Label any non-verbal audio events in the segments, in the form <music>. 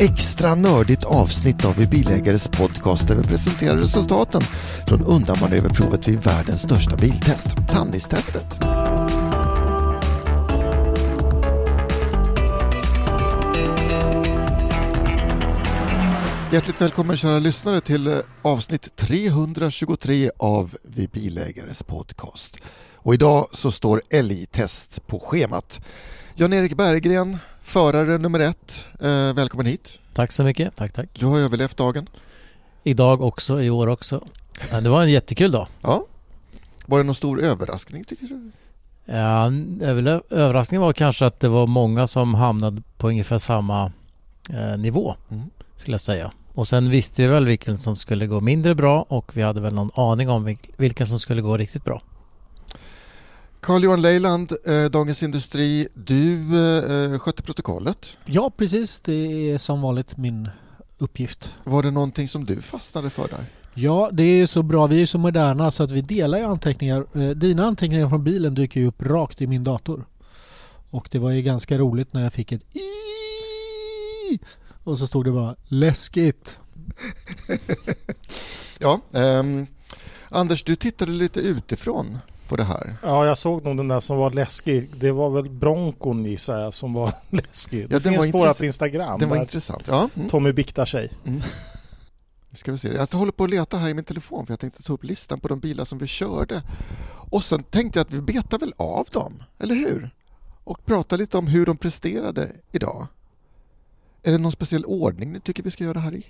Extra nördigt avsnitt av Vi Bilägares podcast där vi presenterar resultaten från undanmanöverprovet vid världens största biltest, Tannistestet. Hjärtligt välkommen kära lyssnare till eh, avsnitt 323 av Vi Bilägares podcast. Och idag så står älgtest på schemat. Jan-Erik Berggren, förare nummer ett. Eh, välkommen hit. Tack så mycket. Tack, tack. Du har överlevt dagen. Idag också, i år också. Det var en jättekul dag. Ja. Var det någon stor överraskning tycker du? Ja, överraskningen var kanske att det var många som hamnade på ungefär samma eh, nivå. Mm. Skulle jag säga. Och sen visste vi väl vilken som skulle gå mindre bra och vi hade väl någon aning om vilken som skulle gå riktigt bra. Carl-Johan Leiland, eh, Dagens Industri. Du eh, skötte protokollet. Ja, precis. Det är som vanligt min uppgift. Var det någonting som du fastnade för där? Ja, det är ju så bra. Vi är ju så moderna så att vi delar ju anteckningar. Eh, dina anteckningar från bilen dyker ju upp rakt i min dator. Och det var ju ganska roligt när jag fick ett i och så stod det bara läskigt. <laughs> ja, um, Anders, du tittade lite utifrån på det här. Ja, jag såg nog den där som var läskig. Det var väl Broncon gissar jag som var <laughs> läskig. Det finns på vårt Instagram. Den var intressant. Ja. Mm. Tommy biktar sig. Mm. Nu ska vi se. Jag håller på och letar här i min telefon för jag tänkte ta upp listan på de bilar som vi körde. Och sen tänkte jag att vi betar väl av dem, eller hur? Och prata lite om hur de presterade idag. Är det någon speciell ordning ni tycker vi ska göra här i?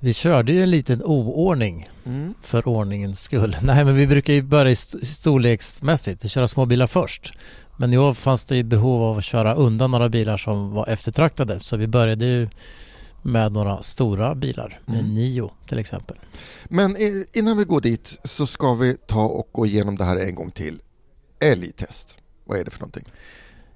Vi körde ju en liten oordning mm. för ordningens skull. <laughs> Nej men vi brukar ju börja storleksmässigt, köra småbilar först. Men i år fanns det ju behov av att köra undan några bilar som var eftertraktade. Så vi började ju med några stora bilar, med mm. Nio till exempel. Men innan vi går dit så ska vi ta och gå igenom det här en gång till. Älgtest, vad är det för någonting?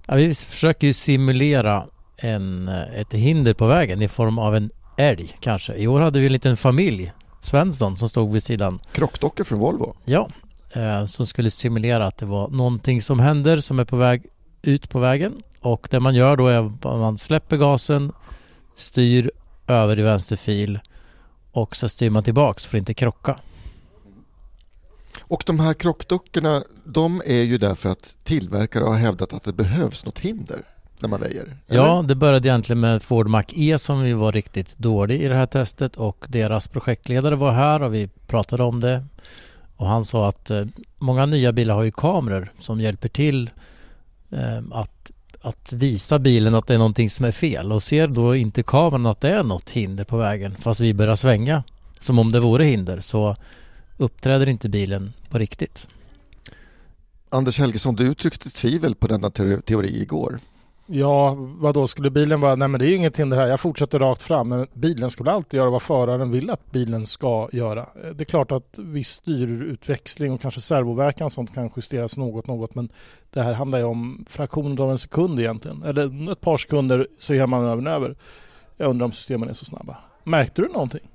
Ja, vi försöker ju simulera en, ett hinder på vägen i form av en älg kanske. I år hade vi en liten familj, Svensson, som stod vid sidan. Krockdockor från Volvo? Ja, eh, som skulle simulera att det var någonting som händer som är på väg ut på vägen. Och det man gör då är att man släpper gasen, styr över i vänster fil och så styr man tillbaks för att inte krocka. Och de här krockdockorna, de är ju därför att tillverkare har hävdat att det behövs något hinder när man väjer? Eller? Ja, det började egentligen med Ford Mach-E som vi var riktigt dålig i det här testet och deras projektledare var här och vi pratade om det. Och han sa att eh, många nya bilar har ju kameror som hjälper till eh, att, att visa bilen att det är någonting som är fel och ser då inte kameran att det är något hinder på vägen fast vi börjar svänga som om det vore hinder så uppträder inte bilen på riktigt. Anders Helgesson, du uttryckte tvivel på denna teori igår. Ja, vad då skulle bilen vara? Nej men det är ju inget hinder här, jag fortsätter rakt fram. Men bilen skulle alltid göra vad föraren vill att bilen ska göra. Eh, det är klart att viss styrutväxling och kanske servoverkan och sånt kan justeras något, något. Men det här handlar ju om fraktioner av en sekund egentligen. Eller ett par sekunder så är man över. Jag undrar om systemen är så snabba. Märkte du någonting?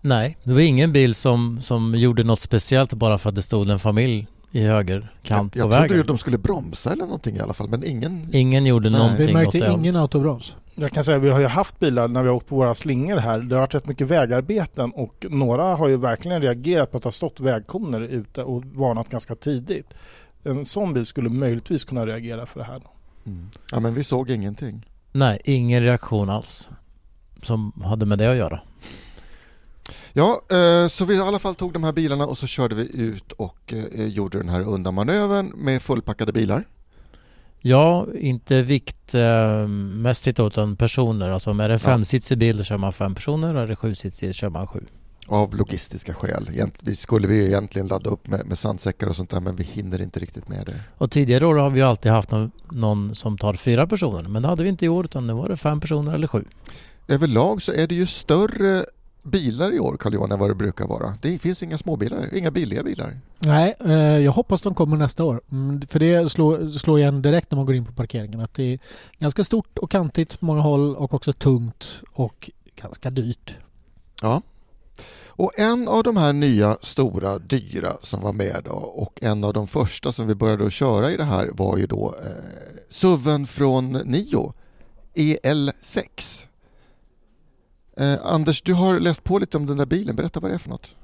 Nej, det var ingen bil som, som gjorde något speciellt bara för att det stod en familj i höger kant jag, på vägen. Jag trodde att de skulle bromsa eller någonting i alla fall, men ingen... Ingen gjorde Nej. någonting Vi märkte ingen autobroms. Jag kan säga att vi har ju haft bilar när vi har åkt på våra slingor här. Det har varit rätt mycket vägarbeten och några har ju verkligen reagerat på att ha stått vägkoner ute och varnat ganska tidigt. En sån bil skulle möjligtvis kunna reagera för det här. Mm. Ja men vi såg ingenting. Nej, ingen reaktion alls. som hade med det att göra. Ja, eh, så vi i alla fall tog de här bilarna och så körde vi ut och eh, gjorde den här undanmanövern med fullpackade bilar. Ja, inte viktmässigt eh, utan personer. Alltså om är det femsitsig bil kör man fem personer och är det sjusitsig kör man sju. Av logistiska skäl. Vi skulle vi egentligen ladda upp med, med sandsäckar och sånt där men vi hinner inte riktigt med det. Och tidigare år har vi alltid haft någon, någon som tar fyra personer men det hade vi inte i år utan nu var det fem personer eller sju. Överlag så är det ju större bilar i år, carl johan än vad det brukar vara. Det finns inga småbilar, inga billiga bilar. Nej, eh, jag hoppas de kommer nästa år. Mm, för det slår, slår igen direkt när man går in på parkeringen. Att det är ganska stort och kantigt på många håll och också tungt och ganska dyrt. Ja. Och en av de här nya stora dyra som var med då och en av de första som vi började att köra i det här var ju då eh, SUVen från Nio EL6. Eh, Anders, du har läst på lite om den där bilen. Berätta vad det är för något.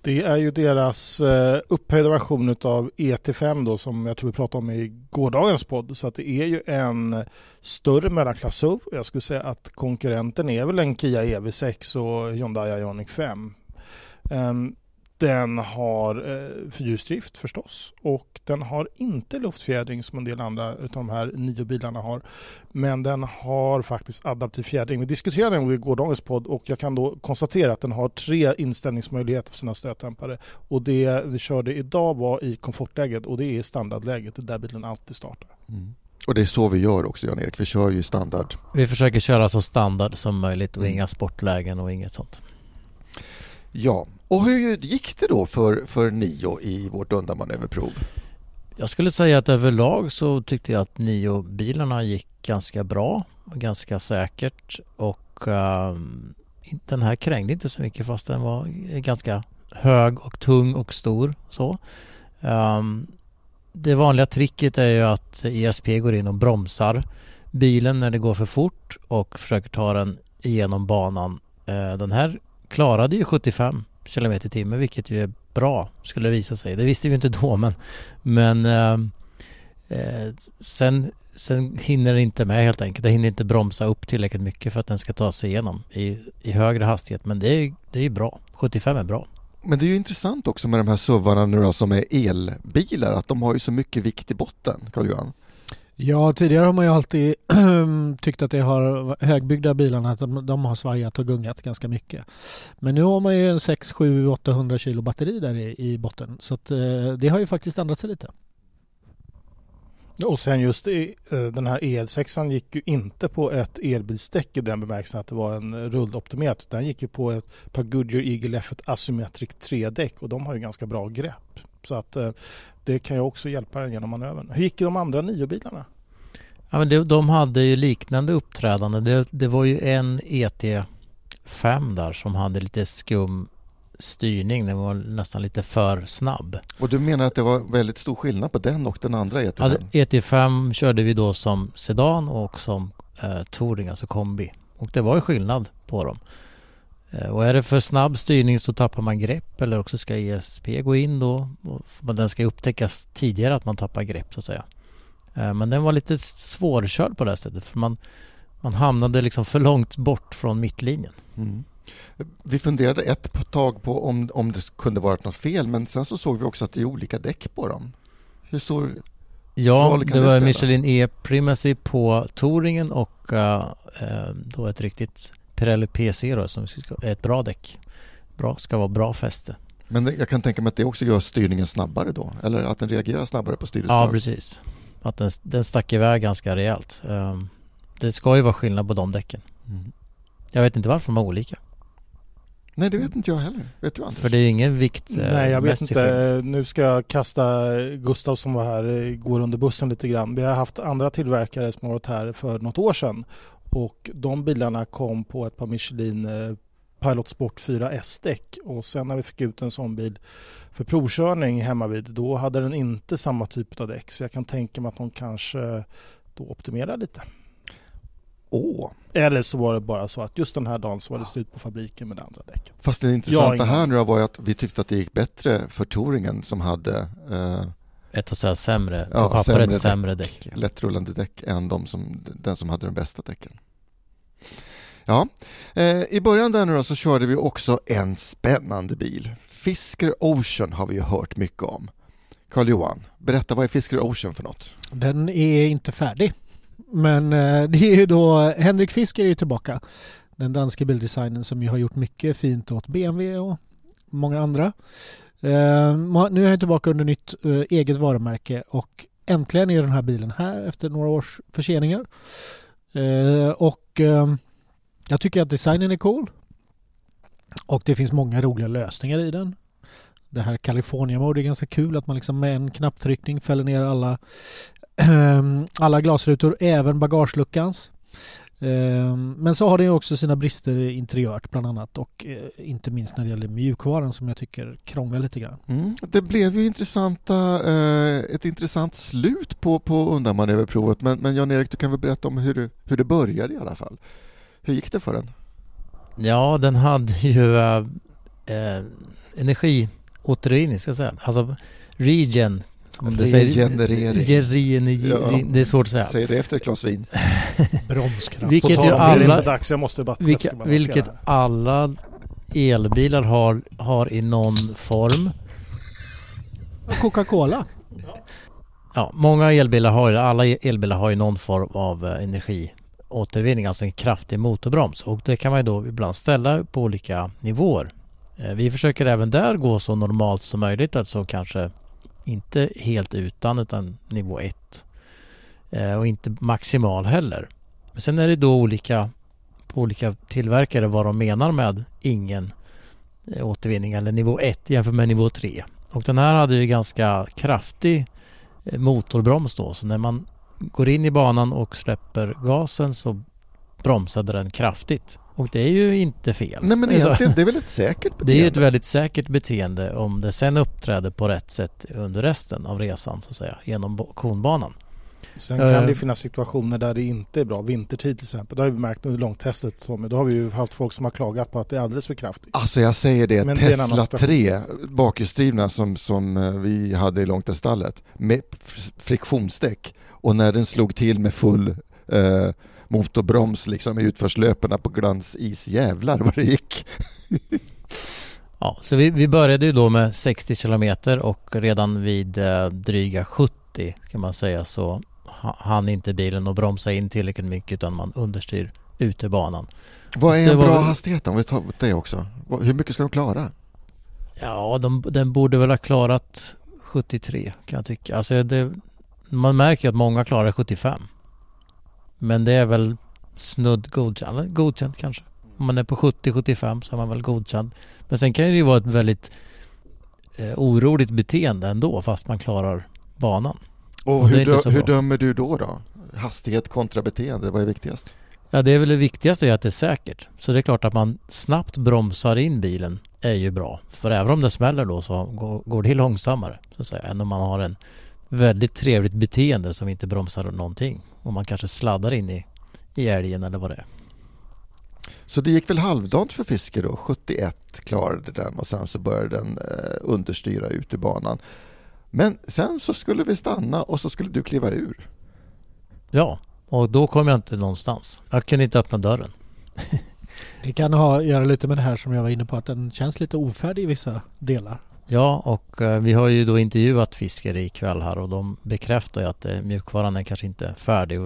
Det är ju deras eh, upphöjda version av ET5 då som jag tror vi pratade om i gårdagens podd. Så att det är ju en större mellanklass Jag skulle säga att konkurrenten är väl en Kia EV6 och Hyundai Ioniq 5. Um, den har eh, förhjulsdrift förstås och den har inte luftfjädring som en del andra av de här nio bilarna har. Men den har faktiskt adaptiv fjädring. Vi diskuterade den i gårdagens podd och jag kan då konstatera att den har tre inställningsmöjligheter för sina stötdämpare. Och det vi körde idag var i komfortläget och det är standardläget, det där bilen alltid startar. Mm. Och det är så vi gör också Jan-Erik, vi kör ju standard. Vi försöker köra så standard som möjligt och mm. inga sportlägen och inget sånt. Ja, och hur gick det då för, för Nio i vårt undanmanöverprov? Jag skulle säga att överlag så tyckte jag att Nio-bilarna gick ganska bra, ganska säkert och uh, den här krängde inte så mycket fast den var ganska hög och tung och stor. Så. Um, det vanliga tricket är ju att ESP går in och bromsar bilen när det går för fort och försöker ta den igenom banan. Uh, den här klarade ju 75 km i timmen vilket ju är bra skulle det visa sig. Det visste vi inte då men, men ehm, eh, sen, sen hinner det inte med helt enkelt. Det hinner inte bromsa upp tillräckligt mycket för att den ska ta sig igenom i, i högre hastighet. Men det är, det är bra. 75 är bra. Men det är ju intressant också med de här SUVarna nu då, som är elbilar att de har ju så mycket vikt i botten, Carl-Johan. Ja, tidigare har man ju alltid <clears throat> tyckt att det har högbyggda bilarna, att de, de, har svajat och gungat ganska mycket. Men nu har man ju en 6, 7, 800 kilo batteri där i, i botten. Så att, eh, det har ju faktiskt ändrat sig lite. Och sen just i, eh, den här EL6 gick ju inte på ett elbilsdäck i den bemärkelsen att det var en rulloptimerat. Den gick ju på ett par Goodyear Eagle F1 Asymmetric 3-däck och de har ju ganska bra grepp. Så att eh, det kan ju också hjälpa den genom manövern. Hur gick de andra nio bilarna? Ja, men det, de hade ju liknande uppträdande. Det, det var ju en ET5 där som hade lite skum styrning. Den var nästan lite för snabb. Och du menar att det var väldigt stor skillnad på den och den andra ET5? Alltså, ET5 körde vi då som sedan och som eh, touring, alltså kombi. Och det var ju skillnad på dem. Eh, och är det för snabb styrning så tappar man grepp eller också ska ESP gå in då. Den ska upptäckas tidigare att man tappar grepp så att säga. Eh, men den var lite svårkörd på det sättet för man, man hamnade liksom för långt bort från mittlinjen. Mm. Vi funderade ett tag på om, om det kunde vara något fel men sen så såg vi också att det är olika däck på dem. Hur stor Ja, det, det var spela? Michelin E Primacy på Touringen och uh, då ett riktigt Pirelli PC då, som är ett bra däck. Bra, ska vara bra fäste. Men jag kan tänka mig att det också gör styrningen snabbare då? Eller att den reagerar snabbare på styrutslag? Ja, precis. Att den, den stack iväg ganska rejält. Um, det ska ju vara skillnad på de däcken. Mm. Jag vet inte varför de är olika. Nej, det vet inte jag heller. Vet du Anders? För det är ingen vikt eh, Nej, jag vet inte. Skillnad. Nu ska jag kasta Gustav som var här, går under bussen lite grann. Vi har haft andra tillverkare som har varit här för något år sedan och de bilarna kom på ett par Michelin eh, Pilot Sport 4 S-däck och sen när vi fick ut en sån bil för provkörning hemma vid då hade den inte samma typ av däck så jag kan tänka mig att de kanske då optimerar lite. Åh. Eller så var det bara så att just den här dagen så var det slut på fabriken med det andra däcket. Fast det intressanta här nu var ju att vi tyckte att det gick bättre för touringen som hade eh, ett och säga sämre, på ja, pappret sämre, sämre däck, Lättrullande däck än de som, den som hade de bästa däcken. Ja, eh, i början där nu då så körde vi också en spännande bil. Fisker Ocean har vi ju hört mycket om. Karl Johan, berätta vad är Fisker Ocean för något? Den är inte färdig. Men eh, det är ju då Henrik Fisker är ju tillbaka. Den danske bildesignern som ju har gjort mycket fint åt BMW och många andra. Eh, nu är han tillbaka under nytt eh, eget varumärke och äntligen är den här bilen här efter några års förseningar. Eh, och eh, jag tycker att designen är cool. Och det finns många roliga lösningar i den. Det här California Mode är ganska kul att man liksom med en knapptryckning fäller ner alla, ehm, alla glasrutor, även bagageluckans. Ehm, men så har det också sina brister interiört bland annat och eh, inte minst när det gäller mjukvaran som jag tycker krånglar lite grann. Mm, det blev ju intressanta, eh, ett intressant slut på, på undanmanöverprovet men, men Jan-Erik du kan väl berätta om hur hur det började i alla fall. Hur gick det för den? Ja, den hade ju äh, energiåtervinning, ska jag säga. Alltså regen. Som det Regenerering. Säger, ja. Det är svårt att säga. Säg det efter ett glas vin. <laughs> Bromskraft. Vilket ju alla, inte dags, jag måste bara vilka, vilket alla elbilar har, har i någon form. Coca-Cola. Ja, många elbilar har alla elbilar har ju någon form av energi återvinning, alltså en kraftig motorbroms. Och det kan man ju då ibland ställa på olika nivåer. Eh, vi försöker även där gå så normalt som möjligt, alltså kanske inte helt utan utan nivå 1. Eh, och inte maximal heller. Men sen är det då olika på olika tillverkare vad de menar med ingen eh, återvinning eller nivå 1 jämfört med nivå 3. Och den här hade ju ganska kraftig motorbroms då så när man går in i banan och släpper gasen så bromsade den kraftigt. Och det är ju inte fel. Nej men egentligen, det är väl ett <laughs> säkert beteende? Det är ett väldigt säkert beteende om det sen uppträder på rätt sätt under resten av resan så att säga, genom konbanan. Sen kan det finnas situationer där det inte är bra. Vintertid till exempel. Det har vi märkt under långtestet. Då har vi ju haft folk som har klagat på att det är alldeles för kraftigt. Alltså jag säger det, Men Tesla det 3 bakhjulsdrivna som, som eh, vi hade i långteststallet med friktionsdäck och när den slog till med full eh, motorbroms liksom i utförslöperna på glansis, jävlar <laughs> vad det gick. <laughs> ja, så vi, vi började ju då med 60 kilometer och redan vid eh, dryga 70 kan man säga så hann inte bilen att bromsa in tillräckligt mycket utan man understyr ut ur banan. Vad är en bra väl... hastighet om vi tar det också? Hur mycket ska de klara? Ja, de, den borde väl ha klarat 73 kan jag tycka. Alltså det, man märker att många klarar 75. Men det är väl snudd godkänt, godkänt kanske. Om man är på 70-75 så är man väl godkänd. Men sen kan det ju vara ett väldigt eh, oroligt beteende ändå fast man klarar banan. Och, och hur, dö hur dömer du då då? Hastighet kontra beteende, vad är viktigast? Ja det är väl det viktigaste är att det är säkert. Så det är klart att man snabbt bromsar in bilen är ju bra. För även om det smäller då så går, går det långsammare så att säga, än om man har en väldigt trevligt beteende som inte bromsar någonting. Och man kanske sladdar in i, i älgen eller vad det är. Så det gick väl halvdant för Fiske då? 71 klarade den och sen så började den eh, understyra ut i banan. Men sen så skulle vi stanna och så skulle du kliva ur. Ja, och då kom jag inte någonstans. Jag kunde inte öppna dörren. <laughs> det kan ha att göra lite med det här som jag var inne på att den känns lite ofärdig i vissa delar. Ja, och eh, vi har ju då intervjuat fiskare ikväll här och de bekräftar ju att eh, mjukvaran är kanske inte färdig.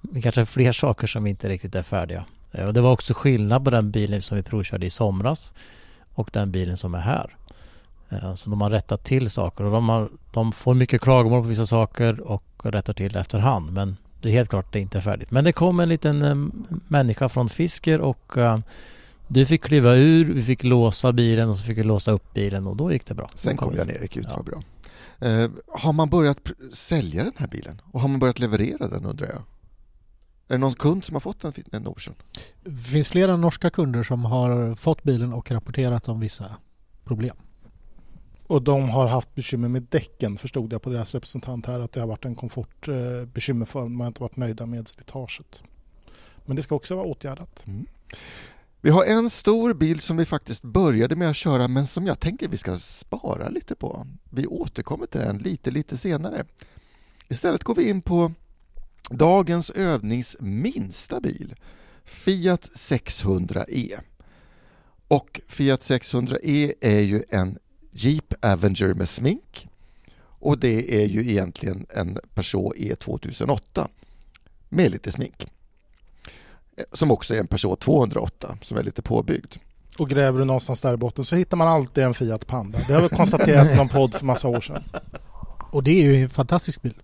Det kanske är fler saker som inte riktigt är färdiga. Eh, och det var också skillnad på den bilen som vi provkörde i somras och den bilen som är här. Så de har rättat till saker och de, har, de får mycket klagomål på vissa saker och rättar till efterhand. Men det är helt klart det är inte färdigt. Men det kom en liten människa från Fisker och du fick kliva ur, vi fick låsa bilen och så fick vi låsa upp bilen och då gick det bra. Sen kom Jan-Erik ut, ja. vad bra. Eh, har man börjat sälja den här bilen? Och har man börjat leverera den undrar jag? Är det någon kund som har fått en, en Ocean? Det finns flera norska kunder som har fått bilen och rapporterat om vissa problem. Och de har haft bekymmer med däcken förstod jag på deras representant här att det har varit en komfortbekymmer för dem. Man har inte varit nöjda med slitaget. Men det ska också vara åtgärdat. Mm. Vi har en stor bil som vi faktiskt började med att köra men som jag tänker vi ska spara lite på. Vi återkommer till den lite, lite senare. Istället går vi in på dagens övnings minsta bil. Fiat 600e. Och Fiat 600e är ju en Jeep Avenger med smink och det är ju egentligen en Peugeot E 2008 med lite smink. Som också är en Peugeot 208 som är lite påbyggd. Och gräver du någonstans där i botten så hittar man alltid en Fiat Panda. Det har vi konstaterat i någon podd för massa år sedan. Och det är ju en fantastisk bil.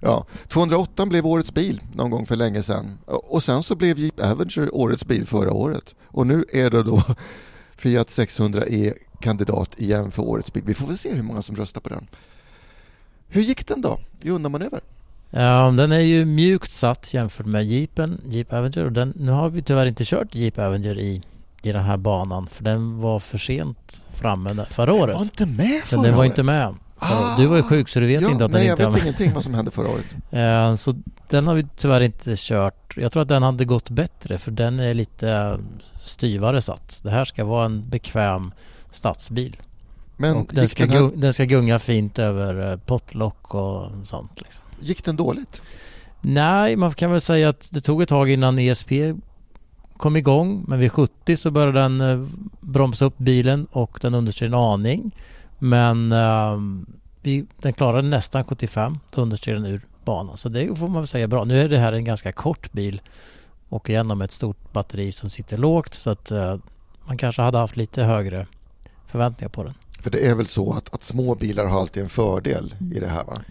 Ja, 208 blev årets bil någon gång för länge sedan. Och sen så blev Jeep Avenger årets bil förra året. Och nu är det då <laughs> Fiat 600e kandidat igen för årets bil. Vi får väl se hur många som röstar på den. Hur gick den då i undanmanöver? Ja, den är ju mjukt satt jämfört med Jeepen, Jeep Avenger. Och den, nu har vi tyvärr inte kört Jeep Avenger i, i den här banan för den var för sent framme där- förra Den året. var inte med förra den var året. inte med. Ah. året. Du var ju sjuk så du vet ja, inte att nej, den jag inte var vet med. ingenting vad som hände förra året. Eh, Så den har vi tyvärr inte kört. Jag tror att den hade gått bättre för den är lite styvare satt. Det här ska vara en bekväm stadsbil. Men den ska, den här, gung, den ska gunga fint över eh, pottlock och sånt. Liksom. Gick den dåligt? Nej, man kan väl säga att det tog ett tag innan ESP kom igång. Men vid 70 så började den eh, bromsa upp bilen och den understeg en aning. Men eh, vi, den klarade nästan 75. Då understeg den ur banan. Så det får man väl säga bra. Nu är det här en ganska kort bil. Och igenom ett stort batteri som sitter lågt. Så att eh, man kanske hade haft lite högre förväntningar på den. För det är väl så att, att små bilar har alltid en fördel i det här va?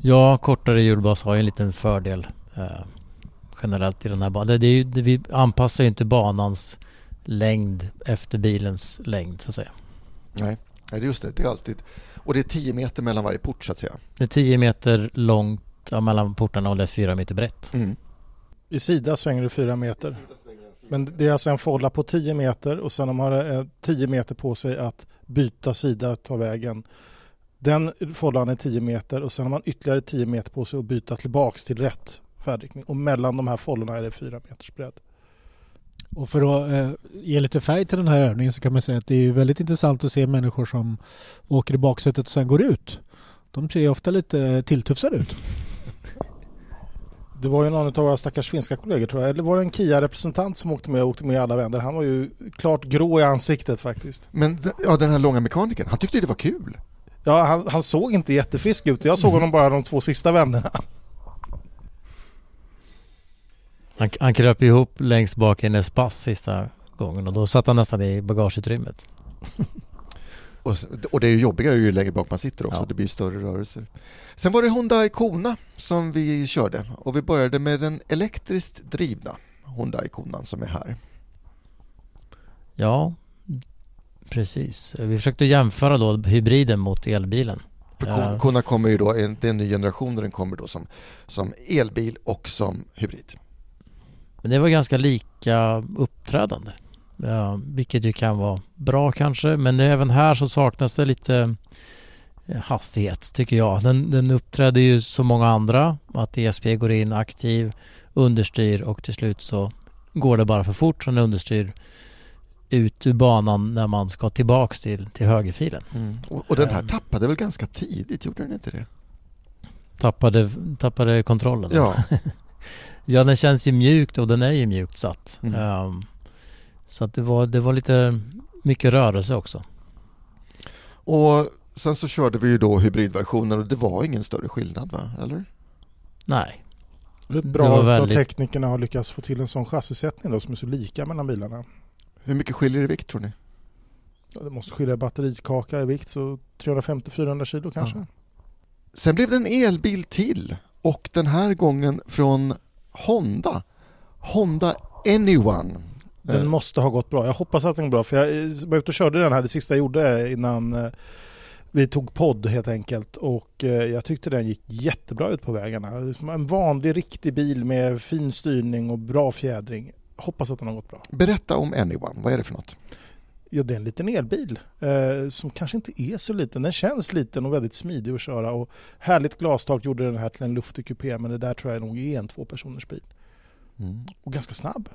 Ja, kortare hjulbas har ju en liten fördel eh, generellt i den här banan. Det, är ju, det, vi anpassar ju inte banans längd efter bilens längd så att säga. Nej, Nej det är just det. Det är alltid... Och det är 10 meter mellan varje port så att säga. Det är 10 meter långt ja, mellan portarna och det är 4 meter brett. Mm. I sida svänger det fyra meter. Men det är alltså en folla på 10 meter och sen de har 10 meter på sig att byta sida ta vägen. Den follan är 10 meter och sen har man ytterligare 10 meter på sig att byta tillbaks till rätt färdriktning. Och mellan de här follorna är det 4 meters bredd. Och för att eh, ge lite färg till den här övningen så kan man säga att det är väldigt intressant att se människor som åker i baksätet och sen går ut. De ser ju ofta lite tilltufsade ut. Det var ju någon av våra stackars finska kollegor tror jag. Eller var det en Kia-representant som åkte med och åkte med i alla vändor. Han var ju klart grå i ansiktet faktiskt. Men ja, den här långa mekanikern, han tyckte det var kul. Ja, han, han såg inte jättefrisk ut. Jag såg honom bara de två sista vändorna. Han, han kröp ihop längst bak i en Espace sista gången och då satt han nästan i bagageutrymmet. <laughs> Och, och det är ju jobbigare ju längre bak man sitter också, Ja. det blir större rörelser. Sen var det Hyundai Kona som vi körde och vi började med den elektriskt drivna Hyundai Konan som är här. Ja, precis. Vi försökte jämföra då hybriden mot elbilen. För Ja. Kona- kommer ju då, det är en ny generation och den kommer då som, som elbil och som hybrid. Men det var ganska lika uppträdande. Ja, vilket ju kan vara bra kanske. Men även här så saknas det lite eh, hastighet tycker jag. Den, den uppträder ju som många andra. Att ESP går in aktiv, understyr och till slut så går det bara för fort. Så den understyr ut ur banan när man ska tillbaks till, till högerfilen. Och, och den här Mm. tappade väl ganska tidigt, gjorde den inte det? Tappade, tappade kontrollen. Ja, <laughs> Ja, den känns ju mjukt och den är ju mjukt satt. Mm. Ehm, så att det var, det var lite mycket rörelse också. och sen så körde vi ju då hybridversionen och det var ingen större skillnad va, eller? Nej, Det är Det bra att väldigt- teknikerna har lyckats få till en sån chassisättning då som är så lika mellan bilarna. Hur mycket skiljer det i vikt tror ni? Ja, Det måste skilja batterikaka i vikt så 350-400 kilo kanske. Ja. Sen blev det en elbil till och den här gången från Honda. Honda Anyone. Den Eh, måste ha gått bra. Jag hoppas att den går bra för jag var ute och körde den här det sista jag gjorde innan eh, vi tog podd helt enkelt och eh, jag tyckte den gick jättebra ut på vägarna. En vanlig riktig bil med fin styrning och bra fjädring. Hoppas att den har gått bra. Berätta om Anyone, vad är det för något? Ja, det är en liten elbil eh, som kanske inte är så liten. Den känns liten och väldigt smidig att köra och härligt glastak gjorde den här till en luftig kupé men det där tror jag nog är en tvåpersoners bil. Mm. Och ganska snabb.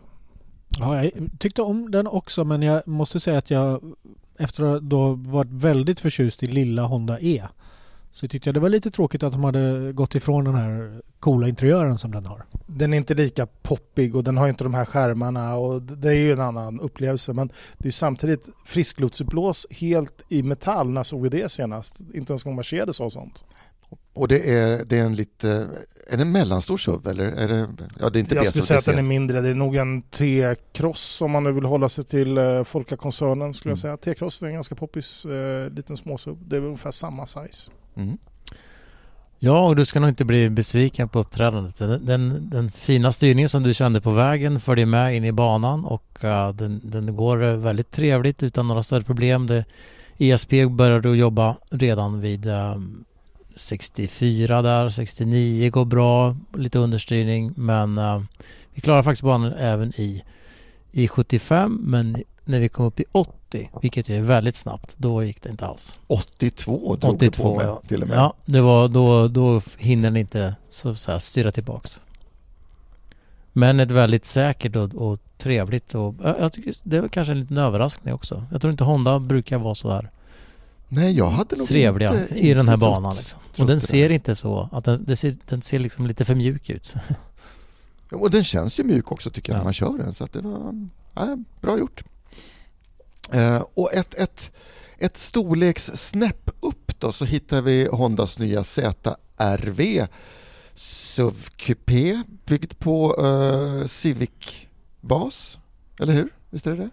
Ja, jag tyckte om den också men jag måste säga att jag efter att då varit väldigt förtjust i lilla Honda E så tyckte jag det var lite tråkigt att de hade gått ifrån den här coola interiören som den har. Den är inte lika poppig och den har inte de här skärmarna och det är ju en annan upplevelse men det är samtidigt friskluftsblås helt i metall. När såg vi det senast? Inte ens gång Mercedes har sånt. Och det är, det är en lite, är det en mellanstor SUV eller? Är det, ja, det är inte Jag skulle säga att den är mindre. Det är nog en T-cross om man nu vill hålla sig till eh, Folka-koncernen skulle jag säga. T-cross är en ganska poppis eh, liten småsub. Det är ungefär samma size. Mm. Ja, och du ska nog inte bli besviken på uppträdandet. Den, den, den fina styrningen som du kände på vägen följer med in i banan och uh, den, den går väldigt trevligt utan några större problem. Det, ESP började jobba redan vid um, 64 där, 69 går bra, lite understyrning men uh, vi klarar faktiskt banan även i, i 75 men när vi kom upp i 80, vilket ju är väldigt snabbt, då gick det inte alls. 82 drog 82, 82 på med ja. till och med. Ja, det var, då, då hinner den inte så att säga, styra tillbaks. Men ett väldigt säkert och, och trevligt och jag, tycker det var kanske en liten överraskning också. Jag tror inte Honda brukar vara så där Nej, jag hade nog trevliga inte, i den här inte banan. trott- Liksom. Och trott den det ser där. inte så, att den, den, ser, den ser liksom lite för mjuk ut. <laughs> Och den känns ju mjuk också tycker jag Ja. när man kör den. Så att det var ja, bra gjort. Eh, och ett, ett, ett storlekssnäpp upp då så hittar vi Hondas nya ZRV SUV Coupé byggd på eh, Civic-bas. Eller hur? Visst är det det?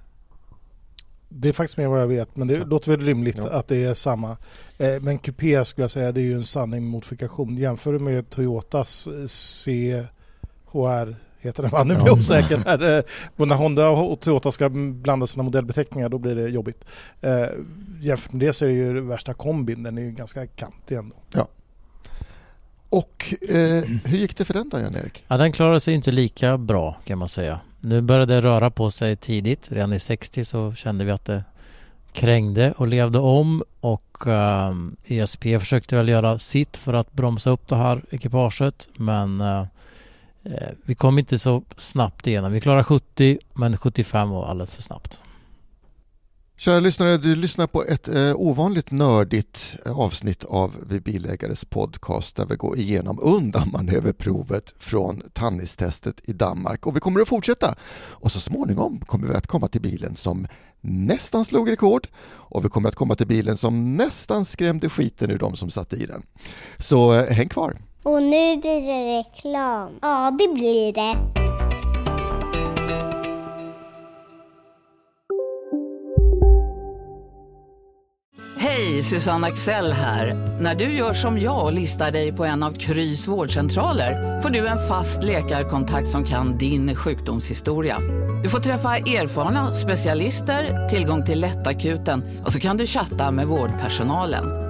Det är faktiskt mer vad jag vet men det Ja. låter väl rimligt Ja. att det är samma. Eh, men kupé skulle jag säga det är ju en sanning modifikation. Jämför du med Toyotas eh, CHR heter den va? Nu blir jag Ja. osäker. Här. eh, och när Honda och Toyota ska blanda sina modellbeteckningar då blir det jobbigt. Eh, jämfört med det så är det ju värsta kombin. Den är ju ganska kantig ändå. Och eh, hur gick det för den då Jan-Erik? Ja, den klarade sig inte lika bra kan man säga. Nu började det röra på sig tidigt. Redan i 60 så kände vi att det krängde och levde om och ehm, ESP försökte väl göra sitt för att bromsa upp det här ekipaget men eh, eh, Eh, vi kom inte så snabbt igenom. Vi klarade 70 men 75 var alldeles för snabbt. Kära lyssnare, du lyssnar på ett eh, ovanligt nördigt eh, avsnitt av Vi Bilägares podcast där vi går igenom undanmanöverprovet från tannistestet i Danmark. Och vi kommer att fortsätta. Och så småningom kommer vi att komma till bilen som nästan slog rekord och vi kommer att komma till bilen som nästan skrämde skiten ur de som satt i den. Så eh, häng kvar. Och nu blir det reklam. Ja, det blir det. Hej, Susanne Axel här. När du gör som jag och listar dig på en av Krys vårdcentraler får du en fast läkarkontakt som kan din sjukdomshistoria. Du får träffa erfarna specialister, tillgång till lättakuten och så kan du chatta med vårdpersonalen.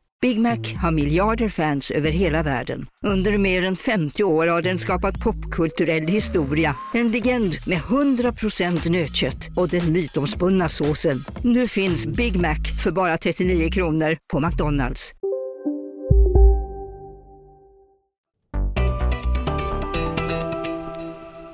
Big Mac har miljarder fans över hela världen. Under mer än 50 år har den skapat popkulturell historia. En legend med 100% nötkött och den mytomspunna såsen. Nu finns Big Mac för bara 39 kronor på McDonalds.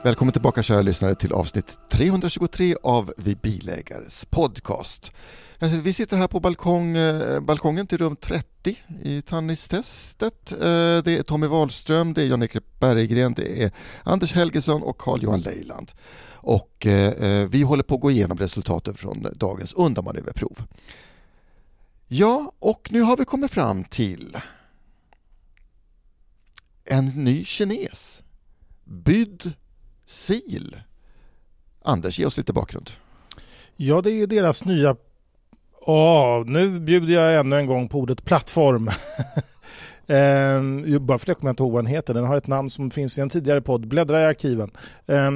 Välkommen tillbaka kära lyssnare till avsnitt 323 av Vi Bilägares podcast. Alltså, vi sitter här på balkong, eh, balkongen till rum 30 i tannistestet. Eh, det är Tommy Wahlström, det är Jan-Erik Berggren, det är Anders Helgesson och Carl-Johan Leiland. Och eh, vi håller på att gå igenom resultaten från dagens undanmanöverprov. Ja, och nu har vi kommit fram till en ny kines. Bydd sil. Anders, ge oss lite bakgrund. Ja, det är ju deras nya... Ja, nu bjuder jag ännu en gång på ordet plattform. <laughs> eh, bara för det kommer jag inte ihåg vad den heter. Den har ett namn som finns i en tidigare podd. Bläddra i arkiven. Eh,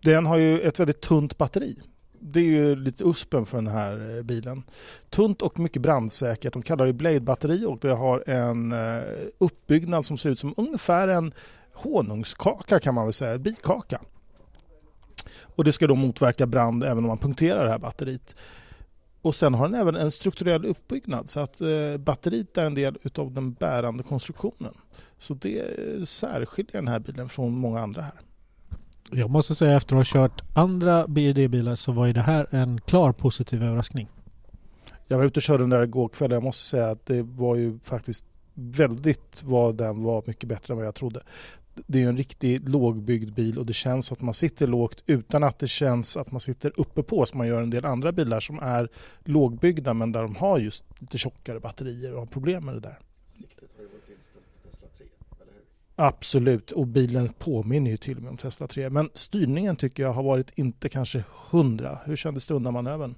den har ju ett väldigt tunt batteri. Det är ju lite uspen för den här eh, bilen. Tunt och mycket brandsäkert. De kallar det Blade-batteri och det har en eh, uppbyggnad som ser ut som ungefär en honungskaka kan man väl säga, bikaka. Och det ska då motverka brand även om man punkterar det här batteriet. Och sen har den även en strukturell uppbyggnad så att eh, batteriet är en del utav den bärande konstruktionen. Så det särskiljer den här bilen från många andra här. Jag måste säga efter att ha kört andra BID-bilar så var ju det här en klar positiv överraskning. Jag var ute och körde den där igår kväll. Jag måste säga att det var ju faktiskt väldigt vad den var mycket bättre än vad jag trodde. Det är en riktigt lågbyggd bil och det känns att man sitter lågt utan att det känns att man sitter uppe på som man gör en del andra bilar som är lågbyggda men där de har just lite tjockare batterier och har problem med det där. Absolut, och bilen påminner ju till och med om Tesla 3. Men styrningen tycker jag har varit inte kanske hundra. Hur kändes det undan manövern?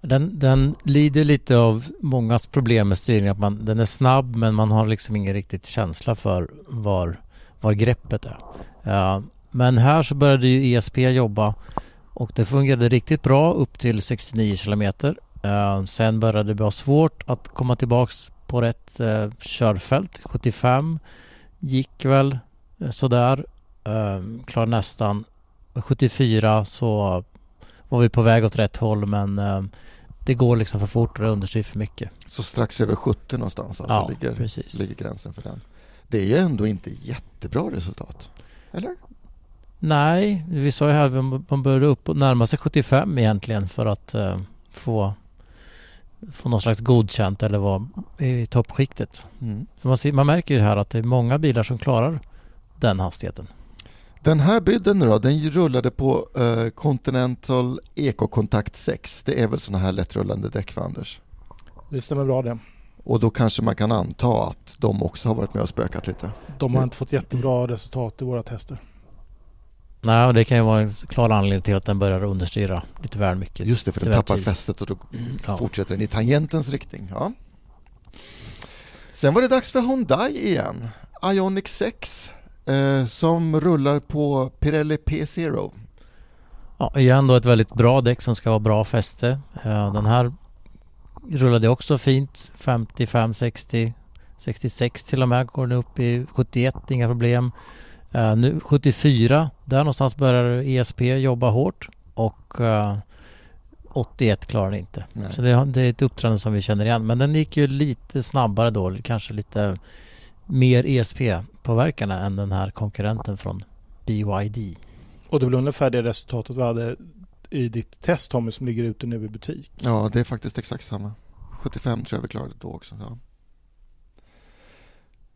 Den, den lider lite av mångas problem med styrning. Att man, den är snabb men man har liksom ingen riktigt känsla för var, var greppet är. Men här så började ju ESP jobba och det fungerade riktigt bra upp till 69 kilometer. Sen började det bli svårt att komma tillbaks på rätt uh, körfält. 75 gick väl sådär. Uh, klar nästan. 74 så var vi på väg åt rätt håll men det går liksom för fort och det understyr för mycket. Så strax över 70 någonstans alltså ja, ligger, ligger gränsen för den. Det är ju ändå inte jättebra resultat. Eller? Nej, vi sa ju här att man började upp och närma sig 75 egentligen för att uh, få få någon slags godkänt eller vara i toppskiktet. Mm. Man, ser, man märker ju här att det är många bilar som klarar den hastigheten. Den här bydden nu då, den rullade på uh, Continental Ecocontact 6. Det är väl sådana här lättrullande däck för Anders? Det stämmer bra det. Och då kanske man kan anta att de också har varit med och spökat lite. De har inte fått jättebra resultat i våra tester. Nej, och det kan ju vara en klar anledning till att den börjar understyra lite väl mycket. Just det, för den tappar fästet och då ja. fortsätter den i tangentens riktning. Ja. Sen var det dags för Hyundai igen. Ioniq 6 eh, som rullar på Pirelli P0. Ja, igen då ett väldigt bra däck som ska vara bra fäste. Eh, den här rullade också fint. 55, 60, 66 till och med. Går den upp i 71, inga problem. Uh, nu 74, där någonstans börjar ESP jobba hårt och uh, 81 klarar den inte. Nej. Så det, det, är ett uppträdande som vi känner igen. Men den gick ju lite snabbare då, kanske lite mer ESP-påverkan än den här konkurrenten från BYD. Och det väl ungefär det resultatet vi hade i ditt test Tommy som ligger ute nu i butik? Ja, det är faktiskt exakt samma. 75 tror jag vi klarade då också. Ja.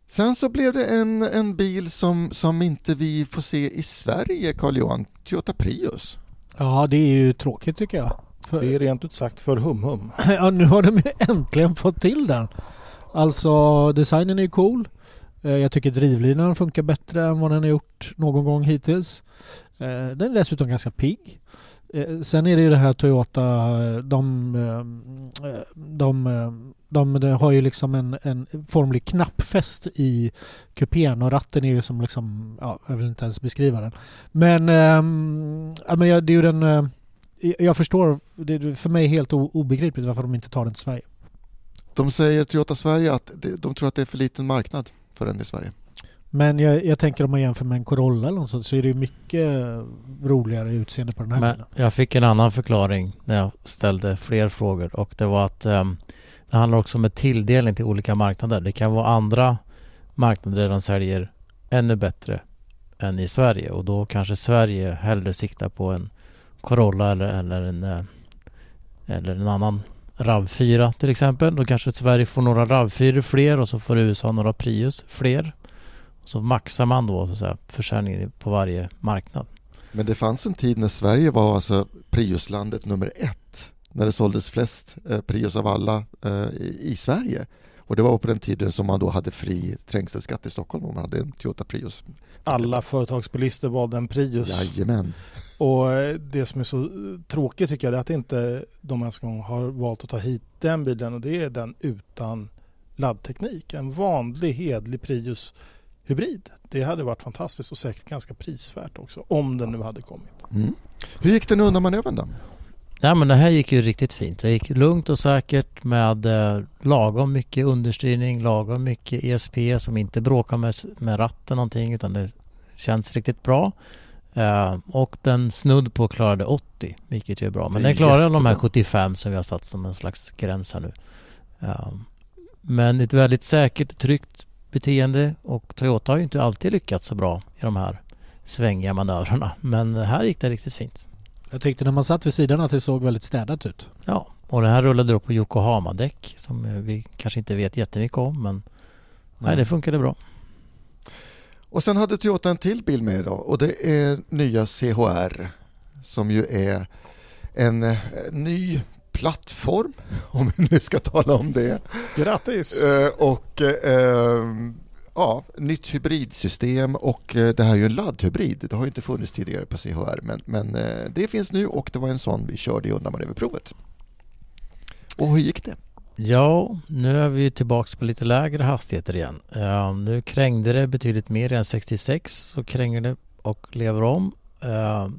Sen så blev det en, en bil som, som inte vi får se i Sverige, Carl Johan. Toyota Prius. Ja, det är ju tråkigt tycker jag. För... Det är rent ut sagt för hum-hum. <laughs> ja, nu har de äntligen fått till den. Alltså, designen är ju cool. Jag tycker drivlinan funkar bättre än vad den har gjort någon gång hittills. Den är dessutom ganska pigg. Eh, sen är det ju det här Toyota, de, eh, de, de, de har ju liksom en, en formlig knappfäst i kupén och ratten är ju som liksom, ja, jag vill inte ens beskriva den. Men, ehm, ja, men det är ju den, eh, jag förstår, det är för mig helt obegripligt varför de inte tar den till Sverige. De säger Toyota Sverige att de tror att det är för liten marknad för den i Sverige. Men jag, jag, tänker om man jämför med en Corolla eller något sånt, så är det mycket roligare utseende på den här Men bilen. Jag fick en annan förklaring när jag ställde fler frågor och det var att um, det handlar också om en tilldelning till olika marknader. Det kan vara andra marknader där de säljer ännu bättre än i Sverige och då kanske Sverige hellre siktar på en Corolla eller, eller, en, eller en annan RAV4 till exempel. Då kanske Sverige får några RAV4 fler och så får USA några Prius fler. Så maxar man då så att säga, försäljningen på varje marknad. Men det fanns en tid när Sverige var alltså Priuslandet nummer ett. När det såldes flest eh, Prius av alla eh, i, Sverige. Och det var på den tiden som man då hade fri trängselskatt i Stockholm om man hade en Toyota Prius. Alla företagsbilister valde en Prius. Jajamän. Och det som är så tråkigt tycker jag är att inte de ens gång har valt att ta hit den bilen och det är den utan laddteknik. En vanlig hedlig Prius hybrid. Det hade varit fantastiskt och säkert ganska prisvärt också om den nu hade kommit. Mm. Hur gick den undan manövern då? Ja, men det här gick ju riktigt fint. Det gick lugnt och säkert med eh, lagom mycket understyrning, lagom mycket ESP som inte bråkar med, med ratten någonting utan det känns riktigt bra. Eh, och den snudd på klarade 80, vilket ju är bra. Men den klarar de här jättebra. 75 som vi har satt som en slags gräns här nu. Eh, men ett väldigt säkert, tryggt beteende och Toyota har ju inte alltid lyckats så bra i de här svängiga manövrarna. Men här gick det riktigt fint. Jag tyckte när man satt vid sidan att det såg väldigt städat ut. Ja, och den här rullade då på Yokohama-däck som vi kanske inte vet jättemycket om men nej, det funkade bra. Och sen hade Toyota en till bil med idag och det är nya CHR som ju är en eh, ny plattform, <laughs> om vi nu ska tala om det. Grattis! Eh, och eh, ja, nytt hybridsystem och eh, det här är ju en laddhybrid. Det har ju inte funnits tidigare på CHR men, men eh, det finns nu och det var en sån vi körde i undanmanöverprovet. Och hur gick det? Ja, nu är vi tillbaks på lite lägre hastigheter igen. Ja, nu krängde det betydligt mer än 66 så kränger det och lever om. Ja,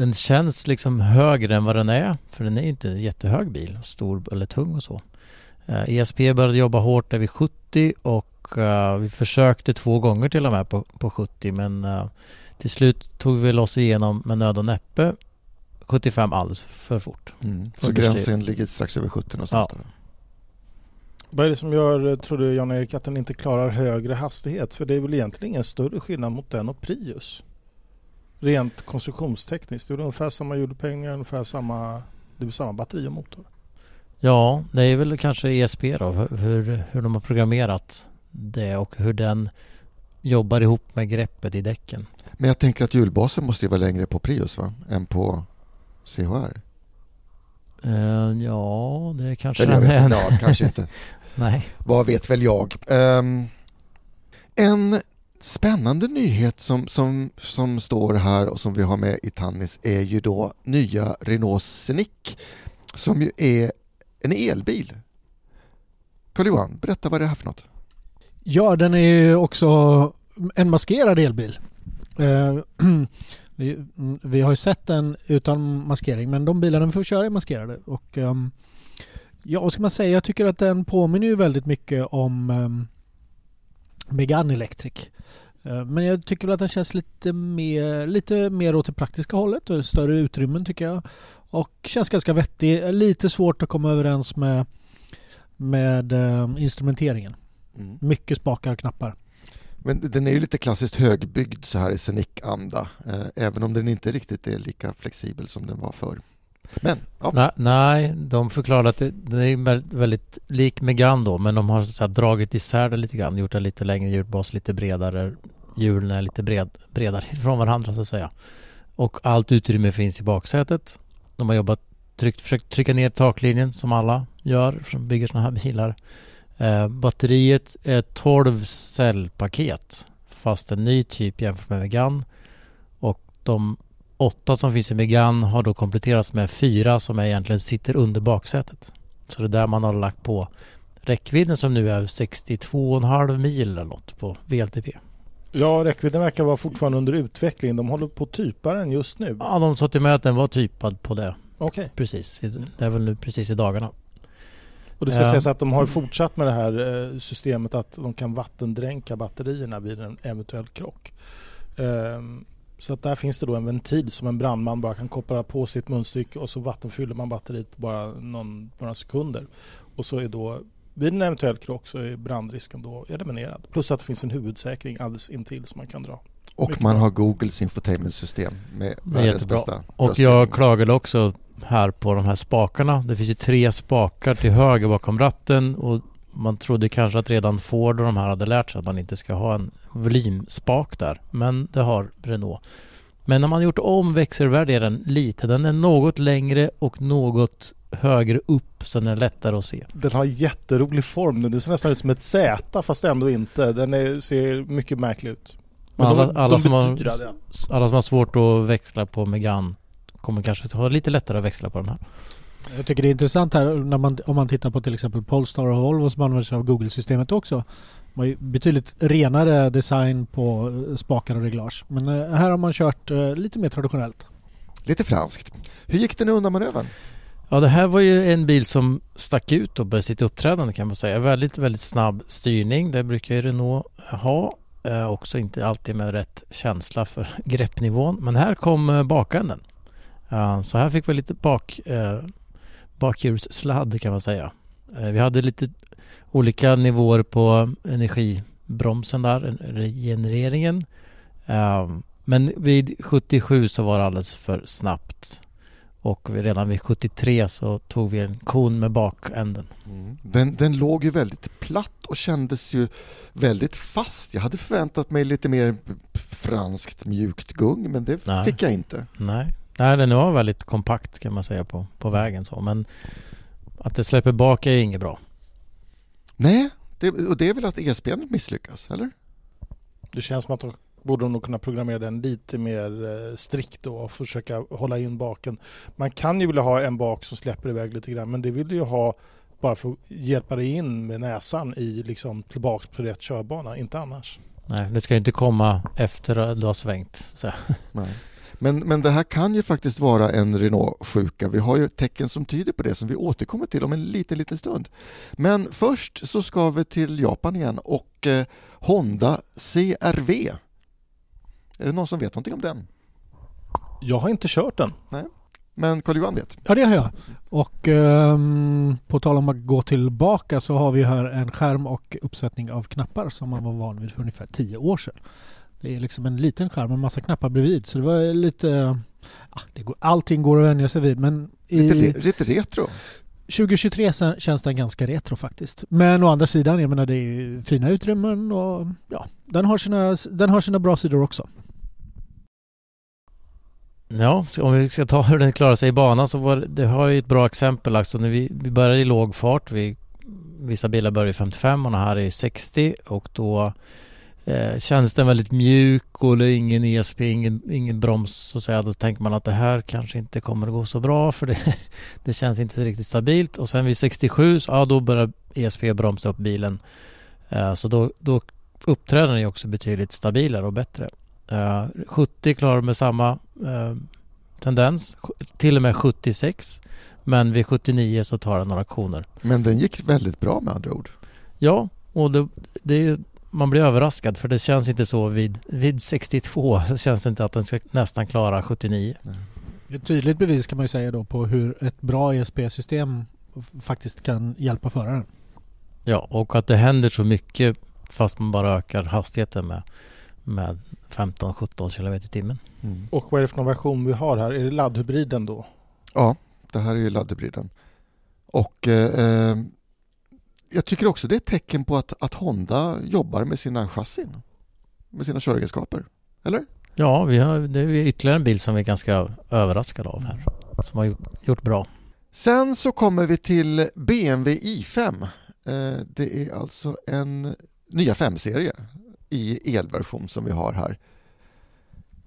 den känns liksom högre än vad den är för den är ju inte en jättehög bil, stor eller tung och så. Eh, ESP började jobba hårt där vid 70 och eh, vi försökte två gånger till och med på, på 70 men eh, till slut tog vi oss igenom med nöd och näppe 75 alldeles för fort. Mm. Så gränsen ligger strax över 70 någonstans. Ja. där. Vad är det som gör, tror du Jan-Erik, att den inte klarar högre hastighet? För det är väl egentligen ingen större skillnad mot den och Prius? Rent konstruktionstekniskt. Det är ungefär samma hjulupphängningar, ungefär samma, det är samma batteri och motor? Ja, det är väl kanske ESP då, hur, hur de har programmerat det och hur den jobbar ihop med greppet i däcken. Men jag tänker att hjulbasen måste ju vara längre på Prius va? än på CHR. Eh, ja, det kanske Eller jag vet inte, ja, kanske inte. <laughs> Nej. Vad vet väl jag. Ehm, en spännande nyhet som, som, som står här och som vi har med i Tannis är ju då nya Renault Scenic som ju är en elbil. Carl-Johan, berätta vad det är här för något. Ja, den är ju också en maskerad elbil. Eh, <clears throat> vi, har ju sett den utan maskering men de bilarna vi får köra är maskerade. Och, ehm, ja, vad ska man säga? Jag tycker att den påminner ju väldigt mycket om ehm, Megane Electric. Eh, Men jag tycker att den känns lite mer, lite mer åt det praktiska hållet och större utrymmen tycker jag. Och känns ganska vettig. Lite svårt att komma överens med, med eh, instrumenteringen. Mm. Mycket spakar och knappar. Men den är ju lite klassiskt högbyggd så här i Scenic-anda. Eh, även om den inte riktigt är lika flexibel som den var förr. Men, ja. Nej, nej, de förklarade att det, det är väldigt, lik Megane då men de har så här, dragit isär det lite grann, gjort det lite längre hjulbas, lite bredare. Hjulen är lite bred, bredare <laughs> från varandra så att säga. Och allt utrymme finns i baksätet. De har jobbat tryckt, försökt trycka ner taklinjen som alla gör som bygger sådana här bilar. Eh, batteriet är 12 cellpaket fast en ny typ jämfört med Megane. Och de åtta som finns i Megane har då kompletterats med fyra som egentligen sitter under baksätet. Så det är där man har lagt på räckvidden som nu är 62,5 mil eller något på VLTP. Ja, räckvidden verkar vara fortfarande under utveckling. De håller på att typa den just nu. Ja, de sa till mig att den var typad på det. Okej. Precis. Det är väl nu precis i dagarna. Och det ska sägas att de har fortsatt med det här eh, systemet att de kan vattendränka batterierna vid en eventuell krock. Så att där finns det då en ventil som en brandman bara kan koppla på sitt munstycke och så vattenfyller man batteriet på bara någon, några sekunder. Och så är då vid en eventuell krock så är brandrisken då eliminerad. Plus att det finns en huvudsäkring alldeles intill som man kan dra. Och Mycket man bra. har Googles infotainmentsystem med Det är världens bästa Och jag klagade också här på de här spakarna. Det finns ju tre spakar till höger bakom ratten och man trodde kanske att redan Ford och de här hade lärt sig att man inte ska ha en volymspak där. Men det har Renault. Men när man gjort om växelvärderingen lite, den är något längre och något högre upp så den är lättare att se. Den har jätterolig form. Den ser nästan ut som ett Z fast ändå inte. Den är, ser mycket märklig ut. Men alla, de, alla, de som har, alla som har svårt att växla på Megane kommer kanske ha lite lättare att växla på den här. Jag tycker det är intressant här när man, om man tittar på till exempel Polestar och Volvo som använder sig av Google-systemet också. De har ju betydligt renare design på eh, spakar och reglage. Men eh, här har man kört eh, lite mer traditionellt. Lite franskt. Hur gick det nu undan manövern? Ja, det här var ju en bil som stack ut och med sitt uppträdande kan man säga. Väldigt, väldigt snabb styrning. Det brukar ju Renault ha. Eh, också inte alltid med rätt känsla för <laughs> greppnivån. Men här kom eh, bakänden. Uh, så här fick vi lite bak, eh, bakhjulssladd kan man säga. Eh, vi hade lite olika nivåer på energibromsen där, regenereringen. Uh, men vid 77 så var det alldeles för snabbt. Och redan vid 73 så tog vi en kon med bakänden. Mm. Den, den låg ju väldigt platt och kändes ju väldigt fast. Jag hade förväntat mig lite mer franskt mjukt gung men det Nej. fick jag inte. Nej. Nej, den var väldigt kompakt kan man säga på, på vägen så men att det släpper bak är inget bra. Nej, det, och det är väl att ESPN misslyckas, eller? Det känns som att de borde nog kunna programmera den lite mer eh, strikt då och försöka hålla in baken. Man kan ju vilja ha en bak som släpper iväg lite grann men det vill du ju ha bara för att hjälpa dig in med näsan i liksom tillbaks på rätt körbana, inte annars. Nej, det ska ju inte komma efter att du har svängt. Så. Nej. Men, men det här kan ju faktiskt vara en Renault-sjuka. Vi har ju tecken som tyder på det som vi återkommer till om en liten, liten stund. Men först så ska vi till Japan igen och eh, Honda CRV. Är det någon som vet någonting om den? Jag har inte kört den. Nej. Men Carl-Johan vet? Ja det har jag. Och um, på tal om att gå tillbaka så har vi här en skärm och uppsättning av knappar som man var van vid för ungefär tio år sedan. Det är liksom en liten skärm med massa knappar bredvid så det var lite... Ja, det går, allting går att vänja sig vid men... I, lite, lite retro? 2023 känns den ganska retro faktiskt. Men å andra sidan, jag menar det är fina utrymmen och ja, den har sina, den har sina bra sidor också. Ja, om vi ska ta hur den klarar sig i banan så var det har ju ett bra exempel. Alltså när vi, vi började i låg fart. Vi, vissa bilar börjar i 55 och den här är 60 och då eh, känns den väldigt mjuk och det är ingen ESP, ingen, ingen broms så att säga. Då tänker man att det här kanske inte kommer att gå så bra för det, <laughs> det känns inte riktigt stabilt. Och sen vid 67 så ja, då börjar ESP bromsa upp bilen. Eh, så då, då uppträder den ju också betydligt stabilare och bättre. Uh, 70 klarar med samma uh, tendens, till och med 76. Men vid 79 så tar den några koner. Men den gick väldigt bra med andra ord. Ja, och det, det är man blir överraskad för det känns inte så vid, vid 62 så känns det inte att den ska nästan klara 79. Ett tydligt bevis kan man ju säga då på hur ett bra ESP-system faktiskt kan hjälpa föraren. Ja, och att det händer så mycket fast man bara ökar hastigheten med med 15-17 km i timmen. Mm. Och vad är det för version vi har här? Är det laddhybriden då? Ja, det här är ju laddhybriden. Och eh, jag tycker också det är ett tecken på att, att Honda jobbar med sina chassin. Med sina köregenskaper. Eller? Ja, vi har, det är ytterligare en bil som vi är ganska överraskade av här. Som har gjort bra. Sen så kommer vi till BMW i5. Eh, det är alltså en nya 5-serie i elversion som vi har här.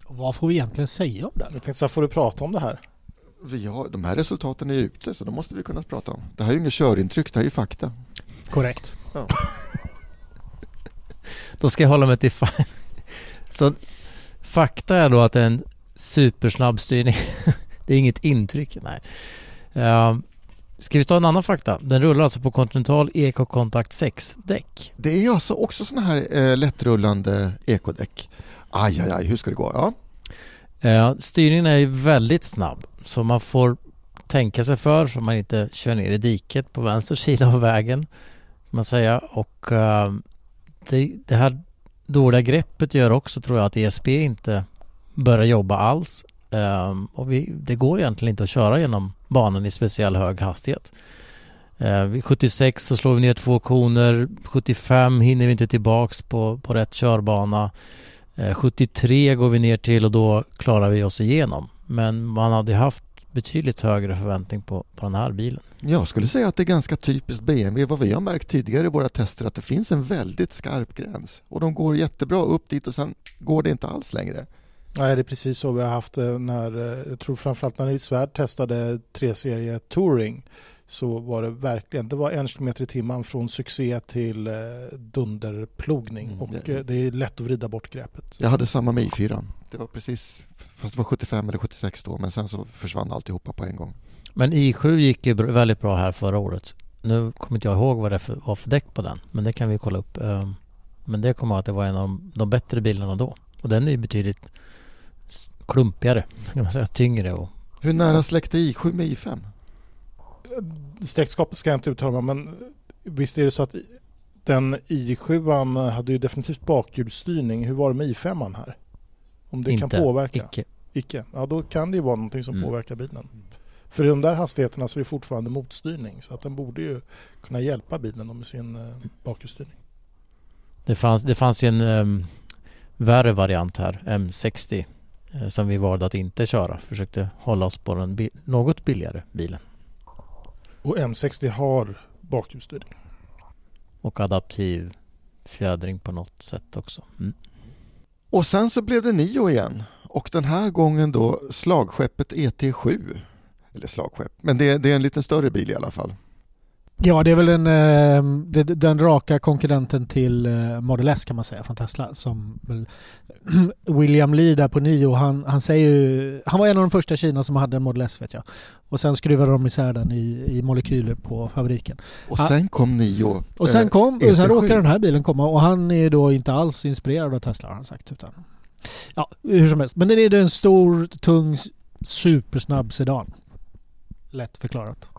Och vad får vi egentligen säga om det? Jag tänkte så får du prata om det här? Vi har, de här resultaten är ute så de måste vi kunna prata om. Det här är ju inget körintryck, det här är ju fakta. Korrekt. Ja. <laughs> då ska jag hålla mig till fa <laughs> Så fakta är då att det är en supersnabb styrning. <laughs> det är inget intryck. Nej. Uh, Ska vi ta en annan fakta? Den rullar alltså på Continental Eco Contact 6 däck. Det är alltså också sådana här eh, lättrullande ekodäck. Aj, aj, aj, hur ska det gå? Ja. Eh, styrningen är väldigt snabb så man får tänka sig för så man inte kör ner i diket på vänster sida av vägen. Kan man säga. Och uh, det, det här dåliga greppet gör också tror jag att ESP inte börjar jobba alls. Um, och vi, det går egentligen inte att köra genom banan i speciell hög hastighet. Uh, vid 76 så slår vi ner två koner. 75 hinner vi inte tillbaks på, på rätt körbana. Uh, 73 går vi ner till och då klarar vi oss igenom. Men man hade haft betydligt högre förväntning på, på den här bilen. Jag skulle säga att det är ganska typiskt BMW. Vad vi har märkt tidigare i våra tester att det finns en väldigt skarp gräns. Och de går jättebra upp dit och sen går det inte alls längre. Nej, det är precis så vi har haft det när, eh, jag tror framförallt när Svärd testade 3-serie Touring så var det verkligen, det var en kilometer i timmen från succé till eh, dunderplogning mm, och ja. Eh, det är lätt att vrida bort greppet. Jag hade samma med i4. Det var precis, fast det var 75 eller 76 då, men sen så försvann alltihopa på en gång. Men i7 gick ju väldigt bra här förra året. Nu kommer inte jag ihåg vad det var för däck på den, men det kan vi kolla upp. Ehm, Men det kommer att det var en av de, bättre bilarna då. Och den är ju betydligt klumpigare, <laughs> kan man säga, tyngre och Hur nära släkte i7 med i5? Släktskapet ska jag inte uttala mig men visst är det så att den i7 hade ju definitivt bakhjulsstyrning. Hur var det med i5 här? Om det inte, kan påverka? icke. Icke. Ja, då kan det ju vara någonting som Mm. påverkar bilen. För i de där hastigheterna så är det fortfarande motstyrning så att den borde ju kunna hjälpa bilen med sin eh, bakhjulsstyrning. Det fanns, det fanns ju en um, värre variant här, M60, eh, som vi valde att inte köra. Försökte hålla oss på den bi- något billigare bilen. Och M60 har bakhjulsstyrning. Och adaptiv fjädring på något sätt också. Mm. Och sen så blev det Nio igen. Och den här gången då slagskeppet ET7. Eller slagskepp, men det, det är en lite större bil i alla fall. Ja, det är väl den, eh, det- den raka konkurrenten till eh, Model S kan man säga från Tesla. Som <clears throat> William Lee där på Nio, han, han säger ju, han var en av de första i Kina som hade en Model S vet jag. Och sen skruvade de isär den i, i molekyler på fabriken. Och sen kom Nio. Och sen eh, kom, och sen ET7. råkar den här bilen komma och han är då inte alls inspirerad av Tesla har han sagt. Utan, ja, hur som helst. Men den är det en stor, tung, supersnabb sedan. Lätt förklarat.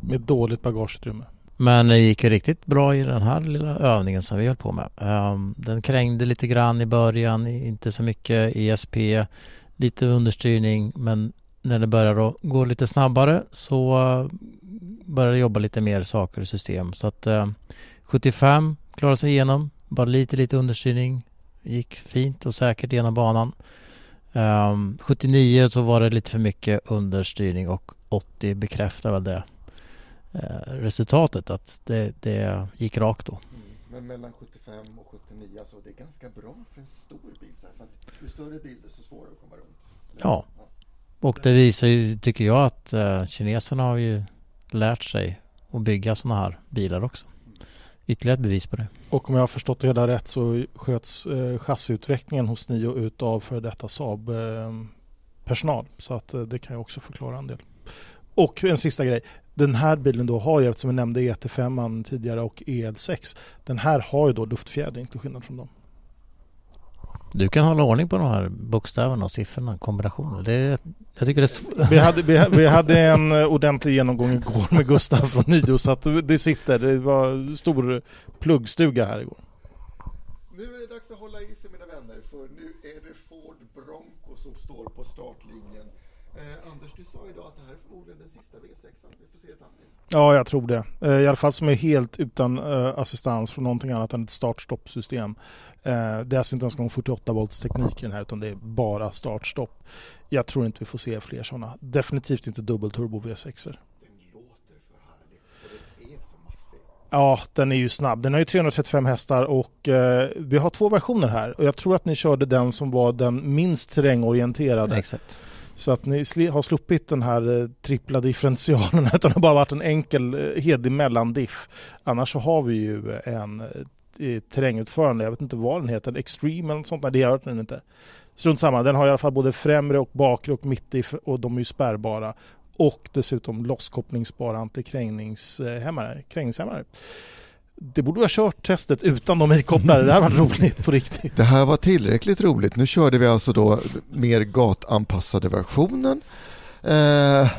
Med dåligt bagageutrymme. Men det gick ju riktigt bra i den här lilla övningen som vi höll på med. Ehm, den krängde lite grann i början, inte så mycket ESP, lite understyrning men när det började gå lite snabbare så eh, börjar började det jobba lite mer saker i system. Så att eh, 75 klarade sig igenom, bara lite lite understyrning, gick fint och säkert genom banan. Ehm, 79 så var det lite för mycket understyrning och 80 bekräftar väl det resultatet att det, det gick rakt då. Men mellan 75 och 79, alltså det är ganska bra för en stor bil. Så här, för att ju större bil desto svårare att komma runt. Eller? Ja. Och det visar ju, tycker jag, att eh, kineserna har ju lärt sig att bygga sådana här bilar också. Ytterligare ett bevis på det. Och om jag har förstått det hela rätt så sköts eh, chassiutvecklingen hos Nio ut av för detta Saab eh, personal. Så att eh, det kan ju också förklara en del. Och en sista grej. Den här bilen då har ju, eftersom vi nämnde ET5 tidigare och EL6. Den här har ju då luftfjädring till skillnad från dem. Du kan hålla ordning på de här bokstäverna och siffrorna, kombinationer. Det, jag tycker det är Vi hade, vi, vi hade en ordentlig genomgång igår med Gustav från Nio så att det sitter. Det var stor pluggstuga här igår. Nu är det dags att hålla i sig mina vänner för nu är det Ford Bronco som står på startlinjen. Eh, Anders, du sa idag att det här är förmodligen den sista V6. Vi får se ett Anders. Ja, jag tror det. Eh, I alla fall som är helt utan eh, assistans från någonting annat än ett start-stopp-system. Eh, det är alltså inte ens en gång 48 volts teknik i den här utan det är bara start-stopp. Jag tror inte vi får se fler sådana. Definitivt inte dubbelturbo V6. Ja, den är ju snabb. Den har ju 335 hästar och eh, vi har två versioner här. Och jag tror att ni körde den som var den minst terrängorienterade. Exakt. Så att ni har sluppit den här eh, trippla differentialen <laughs> utan det har bara varit en enkel eh, hedig mellandiff. Annars så har vi ju eh, en eh, terrängutförande, jag vet inte vad den heter, Extreme eller något sånt, nej det gör den inte. Strunt samma, den har i alla fall både främre och bakre och mittdiff och de är ju spärrbara. Och dessutom losskopplingsbara antikrängningshämmare, krängningshämmare. Det borde vi ha kört testet utan de ikopplade, det här var roligt på riktigt. Det här var tillräckligt roligt. Nu körde vi alltså då mer gatanpassade versionen. Eh,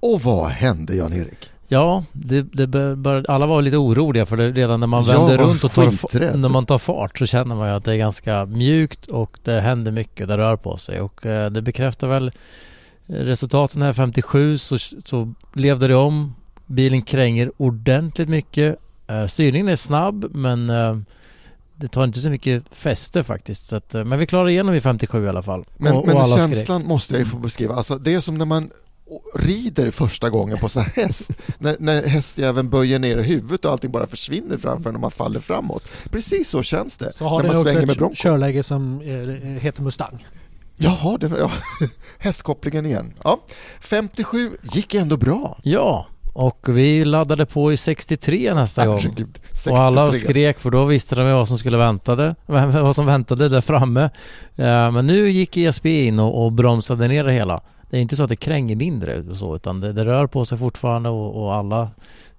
och vad hände Jan-Erik? Ja, det, det bör, alla var lite oroliga för det, redan när man vänder runt och tar, när man tar fart så känner man ju att det är ganska mjukt och det händer mycket, det rör på sig och eh, det bekräftar väl resultaten här 57 så, så levde det om. Bilen kränger ordentligt mycket. Eh, styrningen är snabb men eh, det tar inte så mycket fäste faktiskt. Så att, eh, men vi klarar igenom i 57 i alla fall. Men, och, och men alla skrek. känslan måste jag ju få beskriva. Alltså, det är som när man rider första gången på så här häst. <laughs> när, när hästjäveln böjer ner huvudet och allting bara försvinner framför när man faller framåt. Precis så känns det Så har när man också svänger med ett Bronco. körläge som heter Mustang. Jaha, det var, ja. <laughs> hästkopplingen igen. Ja. 57 gick ändå bra. Ja, och vi laddade på i 63 nästa gång. Herregud, Och alla 63. skrek för då visste de vad som skulle väntade, <laughs> vad som väntade där framme. Eh, Men nu gick ESP in och, och bromsade ner det hela. Det är inte så att det kränger mindre och så utan det, det rör på sig fortfarande och, och alla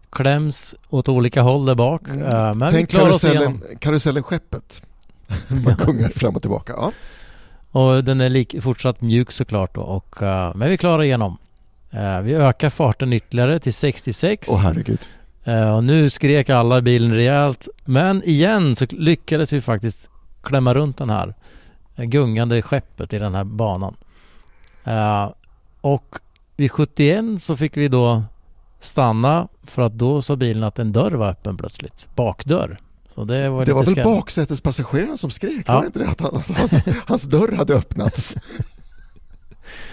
kläms åt olika håll där bak. Mm. Eh, Men Tänk vi karusellen, karusellen Skeppet. <laughs> Man gungar fram och tillbaka. Ja. Och den är lik, fortsatt mjuk såklart då. Och, eh, men vi klarar igenom. Eh, vi ökar farten ytterligare till 66. Åh herregud. Eh, och nu skrek alla i bilen rejält. Men igen så lyckades vi faktiskt klämma runt den här eh, gungande skeppet i den här banan. Och vid 71 så fick vi då stanna för att då sa bilen att en dörr var öppen plötsligt. Bakdörr. Så det var, Det var väl baksätespassageraren som skrek? Ja. Var det inte det? Att han, att hans, hans dörr hade öppnats. <laughs>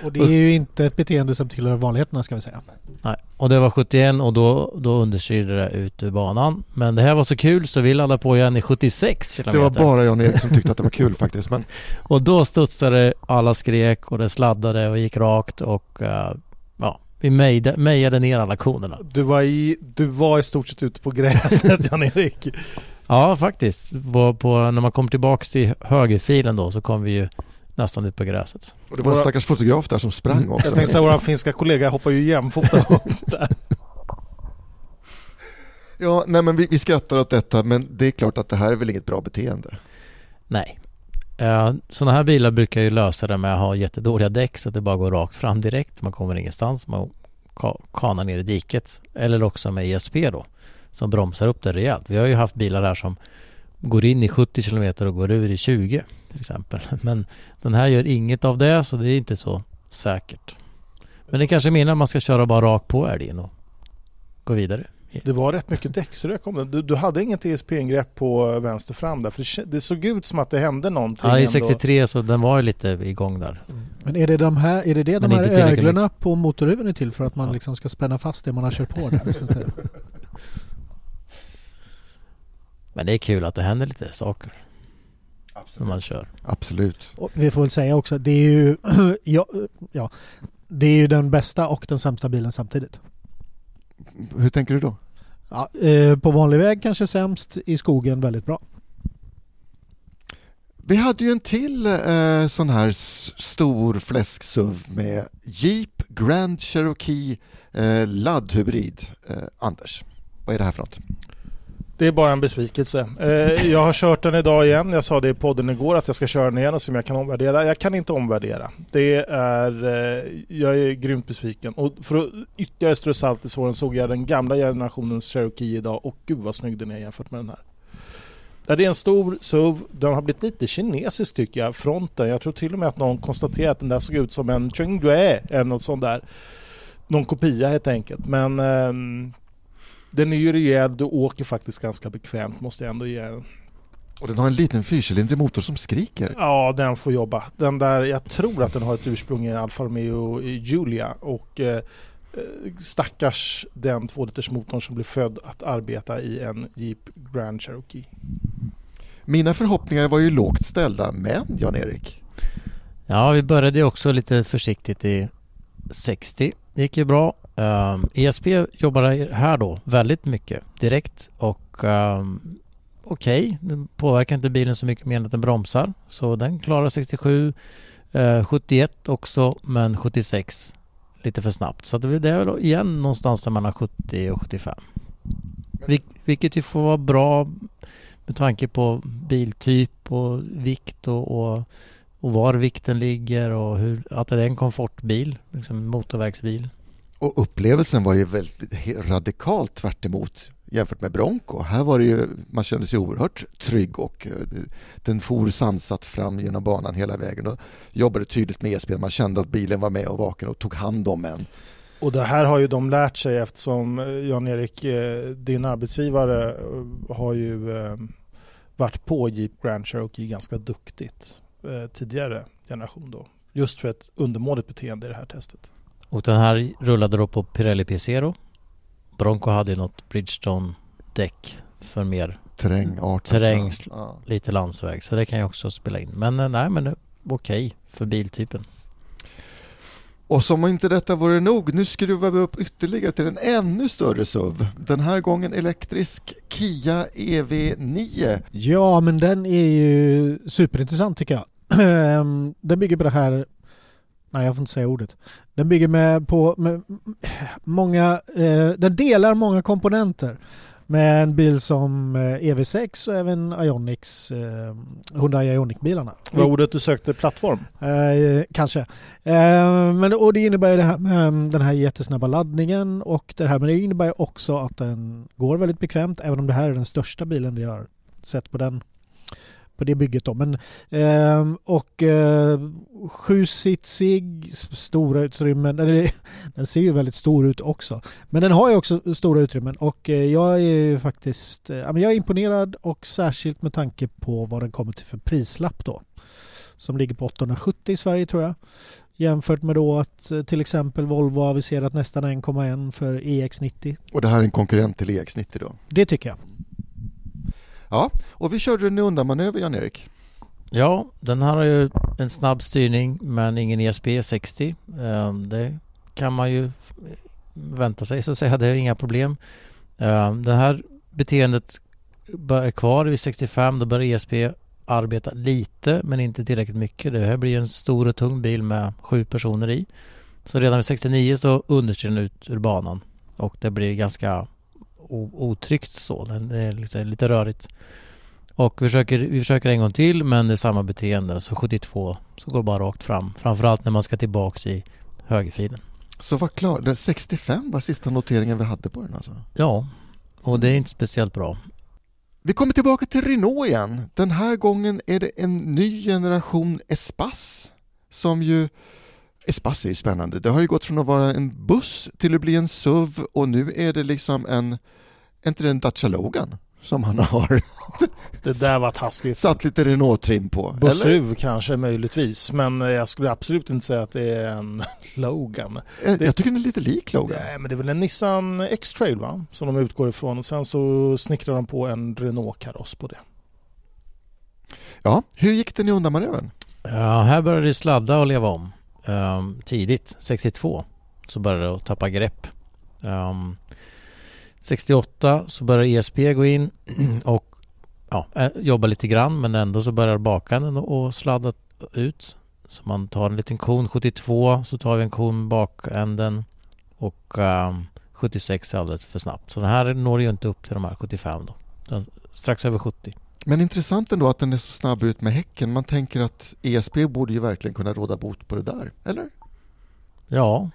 Och det är ju inte ett beteende som tillhör vanligheterna ska vi säga. Nej, och det var 71 och då, då understyrde det ut ur banan. Men det här var så kul så vi laddade på igen i 76 Det kilometer. var bara Jan-Erik som tyckte att det var kul faktiskt. Men <laughs> Och då studsade alla skrek och det sladdade och gick rakt och eh, ja, vi mejde- mejade ner alla konerna. Du var, i, du var i stort sett ute på gräset <laughs> Jan-Erik. Ja, faktiskt. På, på, när man kom tillbaks till högerfilen då så kom vi ju nästan ut på gräset. och det var en stackars fotograf där som sprang också. Jag tänkte säga vår finska kollega hoppar ju jämfota upp där. <laughs> Ja, nej men vi, vi skrattar åt detta men det är klart att det här är väl inget bra beteende. Nej. Uh, sådana här bilar brukar ju lösa det med att ha jättedåliga däck så att det bara går rakt fram direkt. Man kommer ingenstans. Man ka- kanar ner i diket. Eller också med ESP då. Som bromsar upp det rejält. Vi har ju haft bilar här som går in i 70 km och går ur i 20 till exempel. <laughs> Men den här gör inget av det så det är inte så säkert. Men det kanske menar att man ska köra bara rakt på älgen och gå vidare. Det var rätt mycket däcksrök om den. Du, du hade inget ESP-ingrepp på vänster fram där. För det, det såg ut som att det hände någonting. Ja, i ändå. 63 så den var ju lite igång där. Men är det de här, är det, det de här öglorna på motorhuven är till för att man liksom ska spänna fast det man har kört på där? <laughs> Att? Men det är kul att det händer lite saker. När man kör. Absolut. Och vi får väl säga också, det är ju <clears throat> ja, ja, det är ju den bästa och den sämsta bilen samtidigt. Hur tänker du då? Ja, eh, på vanlig väg kanske sämst, i skogen väldigt bra. Vi hade ju en till eh, sån här stor fläsksuv med Jeep Grand Cherokee eh, laddhybrid. Eh, Anders, vad är det här för något? Det är bara en besvikelse. Eh, jag har kört den idag igen. Jag sa det i podden igår att jag ska köra den igen och se om jag kan omvärdera. Jag kan inte omvärdera. Det är... Eh, jag är grymt besviken. Och för att ytterligare strö salt i såren såg jag den gamla generationens Cherokee idag och gud vad snygg den är jämfört med den här. Det är en stor SUV. Den har blivit lite kinesisk tycker jag, fronten. Jag tror till och med att någon konstaterat att den där såg ut som en Chengdue eh, eller något sånt där. Någon kopia helt enkelt. Men eh, den är ju rejäl. Du åker faktiskt ganska bekvämt måste jag ändå ge den. Och den har en liten fyrcylindrig motor som skriker. Ja, den får jobba. Den där, jag tror att den har ett ursprung i Alfa Romeo Giulia och eh, eh, stackars den 2 liters motorn som blir född att arbeta i en Jeep Grand Cherokee. Mina förhoppningar var ju lågt ställda, men Jan-Erik, Ja, vi började ju också lite försiktigt i 60. Det gick ju bra. Ehm, um, ESP jobbade här då väldigt mycket direkt och um, okej, den påverkar inte bilen så mycket mer än att den bromsar. Så den klarar 67, uh, 71 också, men 76 lite för snabbt. Så det det är väl igen någonstans där mellan 70 och 75. Vil- vilket ju får vara bra med tanke på biltyp och vikt och, och och var vikten ligger och hur, att det är en komfortbil, liksom motorvägsbil. och upplevelsen var ju väldigt radikalt tvärt emot jämfört med Bronco. Här var det ju, man kände sig oerhört trygg och eh, den for sansat fram genom banan hela vägen och jobbade tydligt med e-spel. Man kände att bilen var med och vaken och tog hand om en. Och det här har ju de lärt sig eftersom eh, Jan-Erik, eh, din arbetsgivare, har ju varit på Jeep Grand Cherokee ganska duktigt eh, tidigare generation då. Just för ett undermåligt beteende i det här testet. Och den här rullade då på Pirelli P0. Bronco hade ju något Bridgestone-däck för mer Terrängart. terräng, Ja. lite landsväg. Så det kan ju också spela in. Men eh, nej, men det- okej för biltypen. Och som om inte detta vore nog, nu skruvar vi upp ytterligare till en ännu större SUV. Den här gången elektrisk Kia E EV9. Ja, men den är ju superintressant tycker jag. Ehm, den bygger på det här Nej, jag får inte säga ordet. Den bygger med på med många, eh, den delar många komponenter med en bil som eh, EV6 och även Ionics, eh, Hyundai Ioniq-bilarna. Var ordet du sökte plattform? Eh, kanske. Eh, men, och det innebär det här med mm, den här jättesnabba laddningen och det här men det innebär också att den går väldigt bekvämt även om det här är den största bilen vi har sett på den på det bygget då. Men, eh, och eh, sjusitsig, stora utrymmen. Eller, <laughs> den ser ju väldigt stor ut också. Men den har ju också stora utrymmen och eh, jag är ju faktiskt eh, jag är imponerad och särskilt med tanke på vad den kommer till för prislapp då. Som ligger på 870 i Sverige tror jag. Jämfört med då att eh, till exempel Volvo aviserat nästan 1,1 för EX90. Och det här är en konkurrent till EX90 då? Det tycker jag. Ja, och vi körde en undanmanöver Jan-Erik. Ja, den här har ju en snabb styrning men ingen ESP 60. Ehm, det kan man ju vänta sig så att säga, det är inga problem. Ehm, det här beteendet är kvar vid 65, då börjar ESP arbeta lite men inte tillräckligt mycket. Det här blir en stor och tung bil med sju personer i. Så redan vid 69 så understyr den ut ur banan och det blir ganska otryggt så. Det är lite, lite rörigt. Och vi försöker, vi försöker en gång till men det är samma beteende. Så 72 så går det bara rakt fram. Framförallt när man ska tillbaks i högerfilen. Så var klar, den 65 var sista noteringen vi hade på den alltså? Ja, och det är inte speciellt bra. Vi kommer tillbaka till Renault igen. Den här gången är det en ny generation Espace som ju Espace är ju spännande. Det har ju gått från att vara en buss till att bli en SUV och nu är det liksom en, är inte det en Dacia Logan som han har <laughs> Det där var taskigt. satt lite Renault-trim på? Bussuv kanske möjligtvis, men jag skulle absolut inte säga att det är en <laughs> Logan. Eh, Det- Jag tycker den är lite lik Logan. Nej, men det är väl en Nissan X-Trail va? Som de utgår ifrån och sen så snickrar de på en Renault-kaross på det. Ja, hur gick den i undanmanövern? Ja, här började det sladda och leva om. Ehm, tidigt, 62, så började det att tappa grepp. Ehm, 68 så började ESP gå in <clears throat> och ja, jobba lite grann men ändå så börjar bakänden och sladda ut. Så man tar en liten kon 72 så tar vi en kon med bakänden och ehm, 76 är alldeles för snabbt. Så den här når ju inte upp till de här 75 då. Den, strax över 70. Men intressant ändå att den är så snabb ut med häcken. Man tänker att ESP borde ju verkligen kunna råda bot på det där, eller? Ja,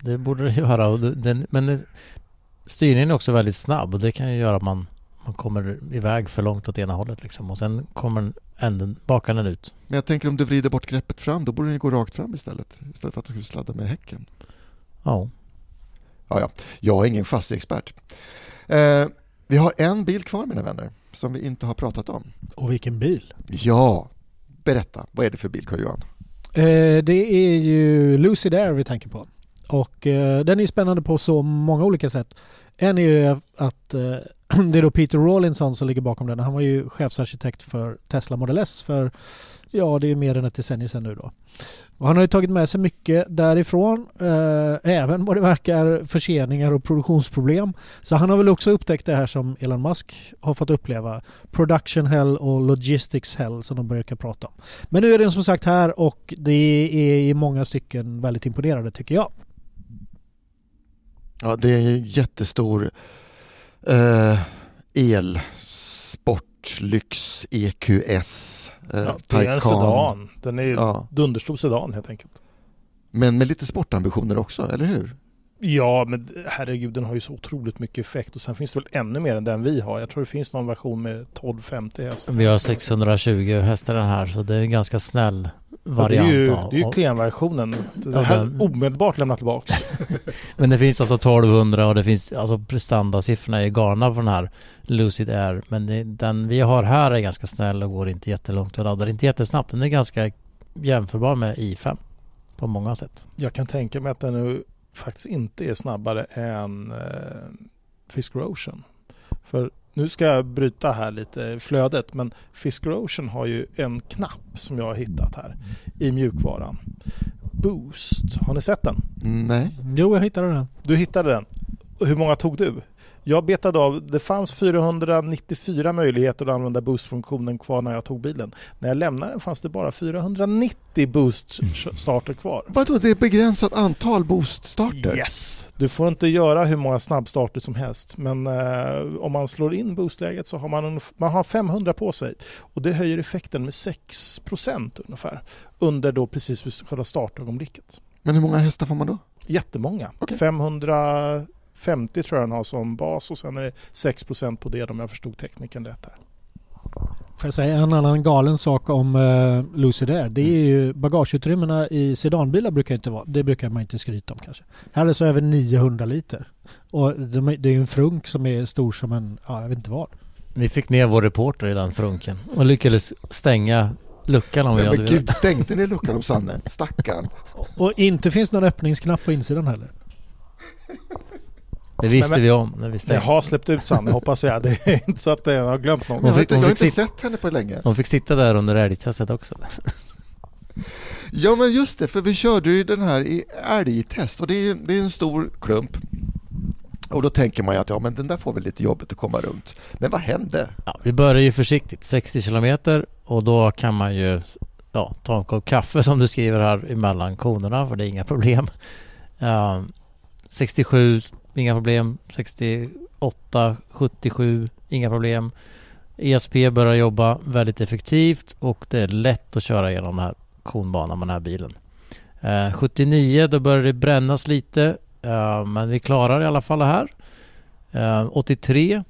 det borde det göra. Den, men styrningen är också väldigt snabb och det kan ju göra att man, man kommer iväg för långt åt ena hållet liksom. Och sen kommer änden, bakänden ut. Men jag tänker om du vrider bort greppet fram, då borde den gå rakt fram istället. Istället för att den skulle sladda med häcken. Ja. Ja, ja. Jag är ingen chassiexpert. Eh, vi har en bil kvar mina vänner, som vi inte har pratat om. Och vilken bil! Ja, berätta. Vad är det för bil, Carl-Johan? Eh, det är ju Lucid Air vi tänker på. Och eh, den är spännande på så många olika sätt. En är ju att eh, <clears throat> det är då Peter Rawlinson som ligger bakom den. Han var ju chefsarkitekt för Tesla Model S för, ja det är mer än ett decennium sedan nu då. Och han har ju tagit med sig mycket därifrån, eh, även vad det verkar förseningar och produktionsproblem. Så han har väl också upptäckt det här som Elon Musk har fått uppleva. Production hell och logistics hell som de brukar prata om. Men nu är den som sagt här och det är i många stycken väldigt imponerande tycker jag. Ja, det är en jättestor eh, el, sport, lyx, EQS, eh, Ja, det är en sedan. Den är ju Ja. dunderstor sedan helt enkelt. Men med lite sportambitioner också, eller hur? Ja, men herregud, den har ju så otroligt mycket effekt och sen finns det väl ännu mer än den vi har. Jag tror det finns någon version med 1250 hästar. Vi har 620 hästar den här så det är en ganska snäll Ja, det variant. är ju, av- det är ju klenversionen. Ja, här den- omedelbart lämna tillbaka. <laughs> Men det finns alltså 1200 och det finns alltså prestandasiffrorna är galna på den här Lucid Air. Men det, den vi har här är ganska snäll och går inte jättelångt och laddar inte jättesnabbt. Den är ganska jämförbar med i5 på många sätt. Jag kan tänka mig att den nu faktiskt inte är snabbare än eh, Fisker Ocean. För nu ska jag bryta här lite flödet men Fisker Ocean har ju en knapp som jag har hittat här i mjukvaran. Boost, har ni sett den? Nej. Jo, jag hittade den. Du hittade den. Hur många tog du? Jag betade av, det fanns 494 möjligheter att använda boostfunktionen kvar när jag tog bilen. När jag lämnade den fanns det bara 490 boost-starter kvar. Mm. Vadå, det är ett begränsat antal boost-starter? Yes! Du får inte göra hur många snabbstarter som helst, men eh, om man slår in boostläget så har man, man har 500 på sig och det höjer effekten med 6 ungefär under då precis vid själva startögonblicket. Men hur många hästar får man då? Jättemånga. Okay. 500 50 tror jag han har som bas och sen är det 6 på det om jag förstod tekniken rätt här. Får jag säga en annan galen sak om eh, Lucy där. Det är mm. ju bagageutrymmena i sedanbilar brukar inte vara. Det brukar man inte skryta om kanske. Här är det så över 900 liter. Och de, det är ju en frunk som är stor som en, ja jag vet inte vad. Vi fick ner vår reporter i den frunken och lyckades stänga luckan om vi hade Men gud, stängde ni luckan om Sanne? Stackarn. Och inte finns någon öppningsknapp på insidan heller. Det visste Men- vi om när vi Jag har släppt ut Sanne hoppas jag. Det är inte så att jag har glömt någon. Jag har fick- inte, hon jag har inte sitta- sett henne på länge. De fick sitta där under älgtestet också. Ja men just det, för vi körde ju den här i älgtest och det är, det är en stor klump. Och då tänker man ju att ja men den där får väl lite jobbigt att komma runt. Men vad hände? Ja, vi börjar ju försiktigt, 60 kilometer och då kan man ju ja, ta en kopp kaffe som du skriver här emellan konerna för det är inga problem. Ja, 67, inga problem. 68, 77, inga problem. ESP börjar jobba väldigt effektivt och det är lätt att köra genom den här konbanan med den här bilen. Eh, 79 då börjar det brännas lite eh, men vi klarar i alla fall det här. Eh, 83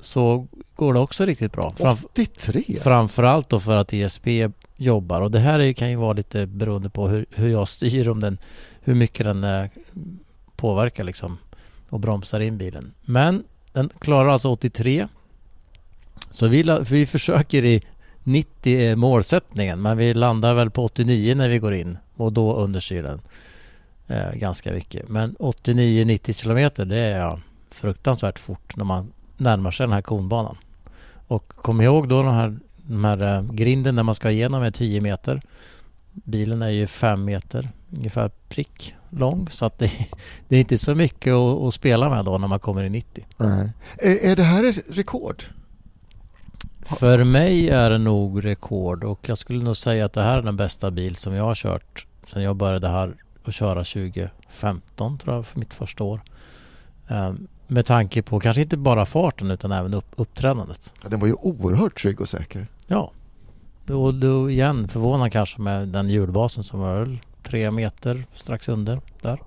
så går det också riktigt bra. Framf- 83? Framförallt då för att ESP jobbar och det här är, kan ju vara lite beroende på hur, hur jag styr om den, hur mycket den eh, påverkar liksom och bromsar in bilen. Men den klarar alltså 83. Så vi, vi försöker i 90 är eh, målsättningen men vi landar väl på 89 när vi går in och då understyr den eh, ganska mycket. Men 89-90 kilometer det är ja, fruktansvärt fort när man närmar sig den här konbanan. Och kom ihåg då den här, den här eh, grinden när man ska igenom är 10 meter. Bilen är ju 5 meter ungefär prick lång så att det, det är inte så mycket att, att spela med då när man kommer i 90. Nej. Är, är det här ett rekord? För mig är det nog rekord och jag skulle nog säga att det här är den bästa bil som jag har kört sedan jag började här och köra 2015 tror jag för mitt första år. Ehm, Med tanke på kanske inte bara farten utan även upp, uppträdandet. Ja, den var ju oerhört trygg och säker. Ja. Då, då igen förvånad kanske med den hjulbasen som var tre meter strax under där.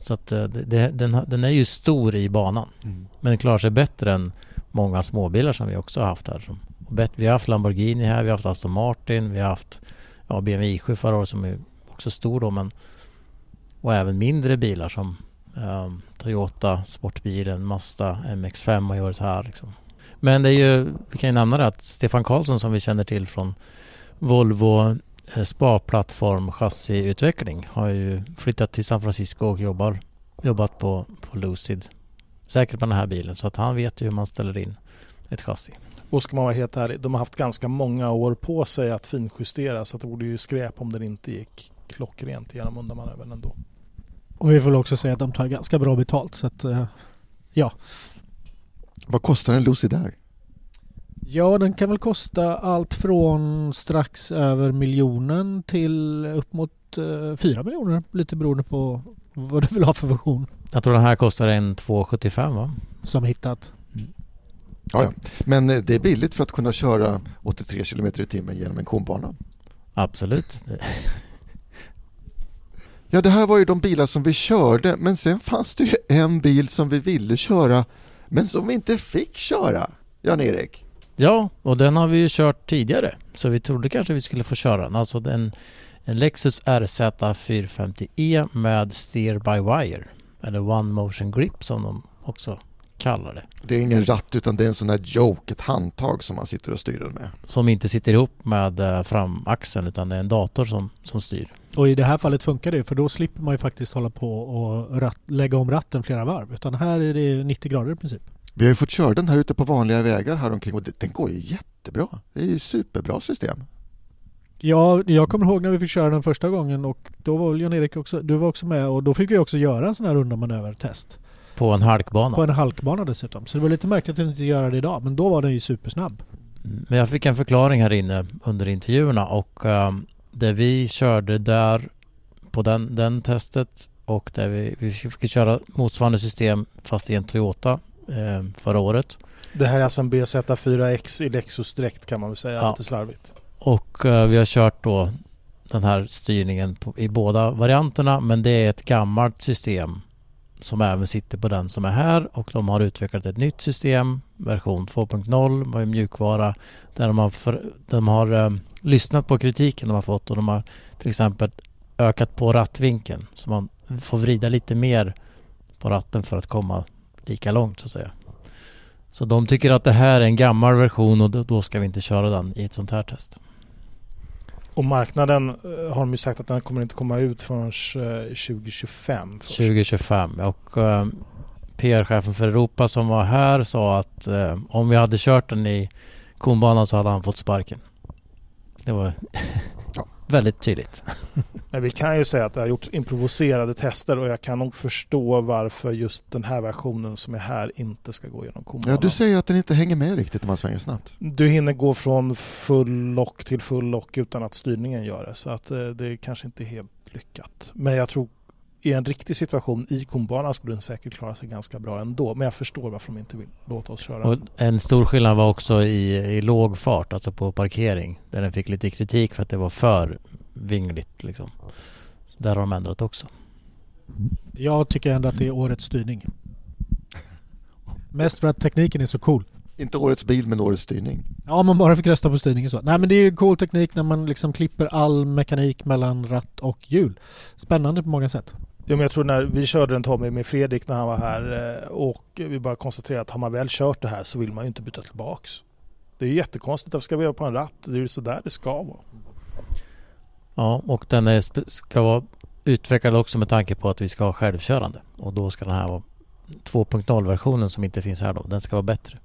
Så att eh, det, det, den, den är ju stor i banan. Mm. Men den klarar sig bättre än många småbilar som vi också har haft här. Vi har haft Lamborghini här, vi har haft Aston Martin, vi har haft ja, BMW i7 förra året som är också stor då men och även mindre bilar som ehm, Toyota sportbilen, Mazda MX5 har varit här liksom. Men det är ju, vi kan ju nämna det att Stefan Karlsson som vi känner till från Volvo eh, spa-plattform chassiutveckling har ju flyttat till San Francisco och jobbar, jobbat på, på Lucid. Säkert med den här bilen så att han vet ju hur man ställer in ett chassi. Och ska man vara helt ärlig, de har haft ganska många år på sig att finjustera så att det vore ju skräp om den inte gick klockrent genom undanmanövern ändå. Och vi får också säga att de tar ganska bra betalt så att eh, ja. Vad kostar en Lucy där? Ja, den kan väl kosta allt från strax över miljonen till upp mot eh, fyra miljoner. Lite beroende på vad du vill ha för version Jag tror den här kostar en 275 va? som hittat. Ja, ja. Men eh, det är billigt för att kunna köra 83 km i timmen genom en konbana. Absolut. <laughs> Ja, det här var ju de bilar som vi körde, men sen fanns det ju en bil som vi ville köra, men som vi inte fick köra. Jan-Erik? Ja, och den har vi ju kört tidigare. Så vi trodde kanske vi skulle få köra den. Alltså en, en Lexus RZ 450e med Steer by Wire. Eller One Motion Grip som de också kallar det. Det är ingen ratt utan det är en sån här joke, ett handtag som man sitter och styr den med. Som inte sitter ihop med eh, framaxeln utan det är en dator som, som styr. Och i det här fallet funkar det för då slipper man ju faktiskt hålla på och ratt, lägga om ratten flera varv. Utan här är det 90 grader i princip. Vi har ju fått köra den här ute på vanliga vägar här omkring och det- den går ju jättebra. Det är ju superbra system. Ja, jag kommer ihåg när vi fick köra den första gången och då var Jan-Erik också, du var också med och då fick vi också göra en sån här undanmanövertest. På en halkbana. På en halkbana dessutom. Så det var lite märkligt att inte göra det idag. Men då var den ju supersnabb. Men jag fick en förklaring här inne under intervjuerna och um, det vi körde där på den, den testet och där vi, vi fick köra motsvarande system fast i en Toyota eh, förra året. Det här är alltså en BZ4X i Lexus-dräkt kan man väl säga, Ja. lite slarvigt. Och eh, vi har kört då den här styrningen på, i båda varianterna men det är ett gammalt system som även sitter på den som är här och de har utvecklat ett nytt system, version 2.0 med mjukvara där de har, för, de har eh, lyssnat på kritiken de har fått och de har till exempel ökat på rattvinkeln så man får vrida lite mer på ratten för att komma lika långt så att säga. Så de tycker att det här är en gammal version och då- ska vi inte köra den i ett sånt här test. Och marknaden eh, har de ju sagt att den kommer inte komma ut förrän eh, 2025. först. 2025 och eh, PR-chefen för Europa som var här sa att eh, om vi hade kört den i konbanan så hade han fått sparken. Det var <laughs> väldigt tydligt. <laughs> Men vi kan ju säga att det har gjorts improviserade tester och jag kan nog förstå varför just den här versionen som är här inte ska gå genom kobanan. Ja, du säger att den inte hänger med riktigt när man svänger snabbt. Du hinner gå från full lock till full lock utan att styrningen gör det. Så att eh, det är kanske inte helt lyckat. Men jag tror i en riktig situation i konbanan skulle den säkert klara sig ganska bra ändå. Men jag förstår varför de inte vill låta oss köra. Och en stor skillnad var också i, i låg fart, alltså på parkering. Där den fick lite kritik för att det var för vingligt liksom. Där har de ändrat också. Jag tycker ändå att det är årets styrning. Mest för att tekniken är så cool. Inte årets bil, men årets styrning. Ja, om man bara fick rösta på styrningen så. Nej men det är ju cool teknik när man liksom klipper all mekanik mellan ratt och hjul. Spännande på många sätt. Ja, men jag tror när vi körde den Tommy med Fredrik när han var här eh, och vi bara konstaterade att har man väl kört det här så vill man ju inte byta tillbaks. Det är ju jättekonstigt. Varför ska vi göra på en ratt? Det är ju sådär det ska vara. Ja, och den är, ska vara utvecklad också med tanke på att vi ska ha självkörande. Och då ska den här vara 2.0-versionen som inte finns här då. Den ska vara bättre.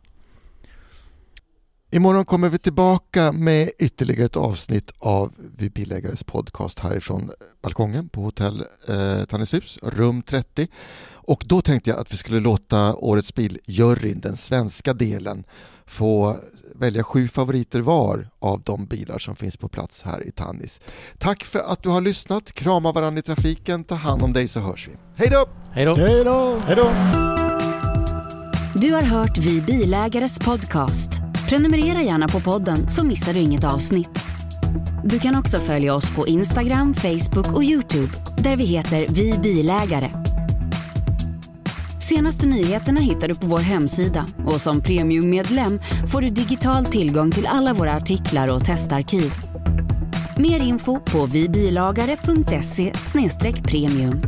Imorgon kommer vi tillbaka med ytterligare ett avsnitt av Vi Bilägares podcast härifrån balkongen på hotell eh, Tannishus, rum 30. Och då tänkte jag att vi skulle låta årets biljuryn, den svenska delen, få välja sju favoriter var av de bilar som finns på plats här i Tannis. Tack för att du har lyssnat, krama varandra i trafiken, ta hand om dig så hörs vi. Hej då! Hej då! Hej då! Hej då! Du har hört Vi Bilägares podcast. Prenumerera gärna på podden så missar du inget avsnitt. Du kan också följa oss på Instagram, Facebook och Youtube där vi heter Vi Bilägare. Senaste nyheterna hittar du på vår hemsida och som premiummedlem får du digital tillgång till alla våra artiklar och testarkiv. Mer info på vibilagare.se premium.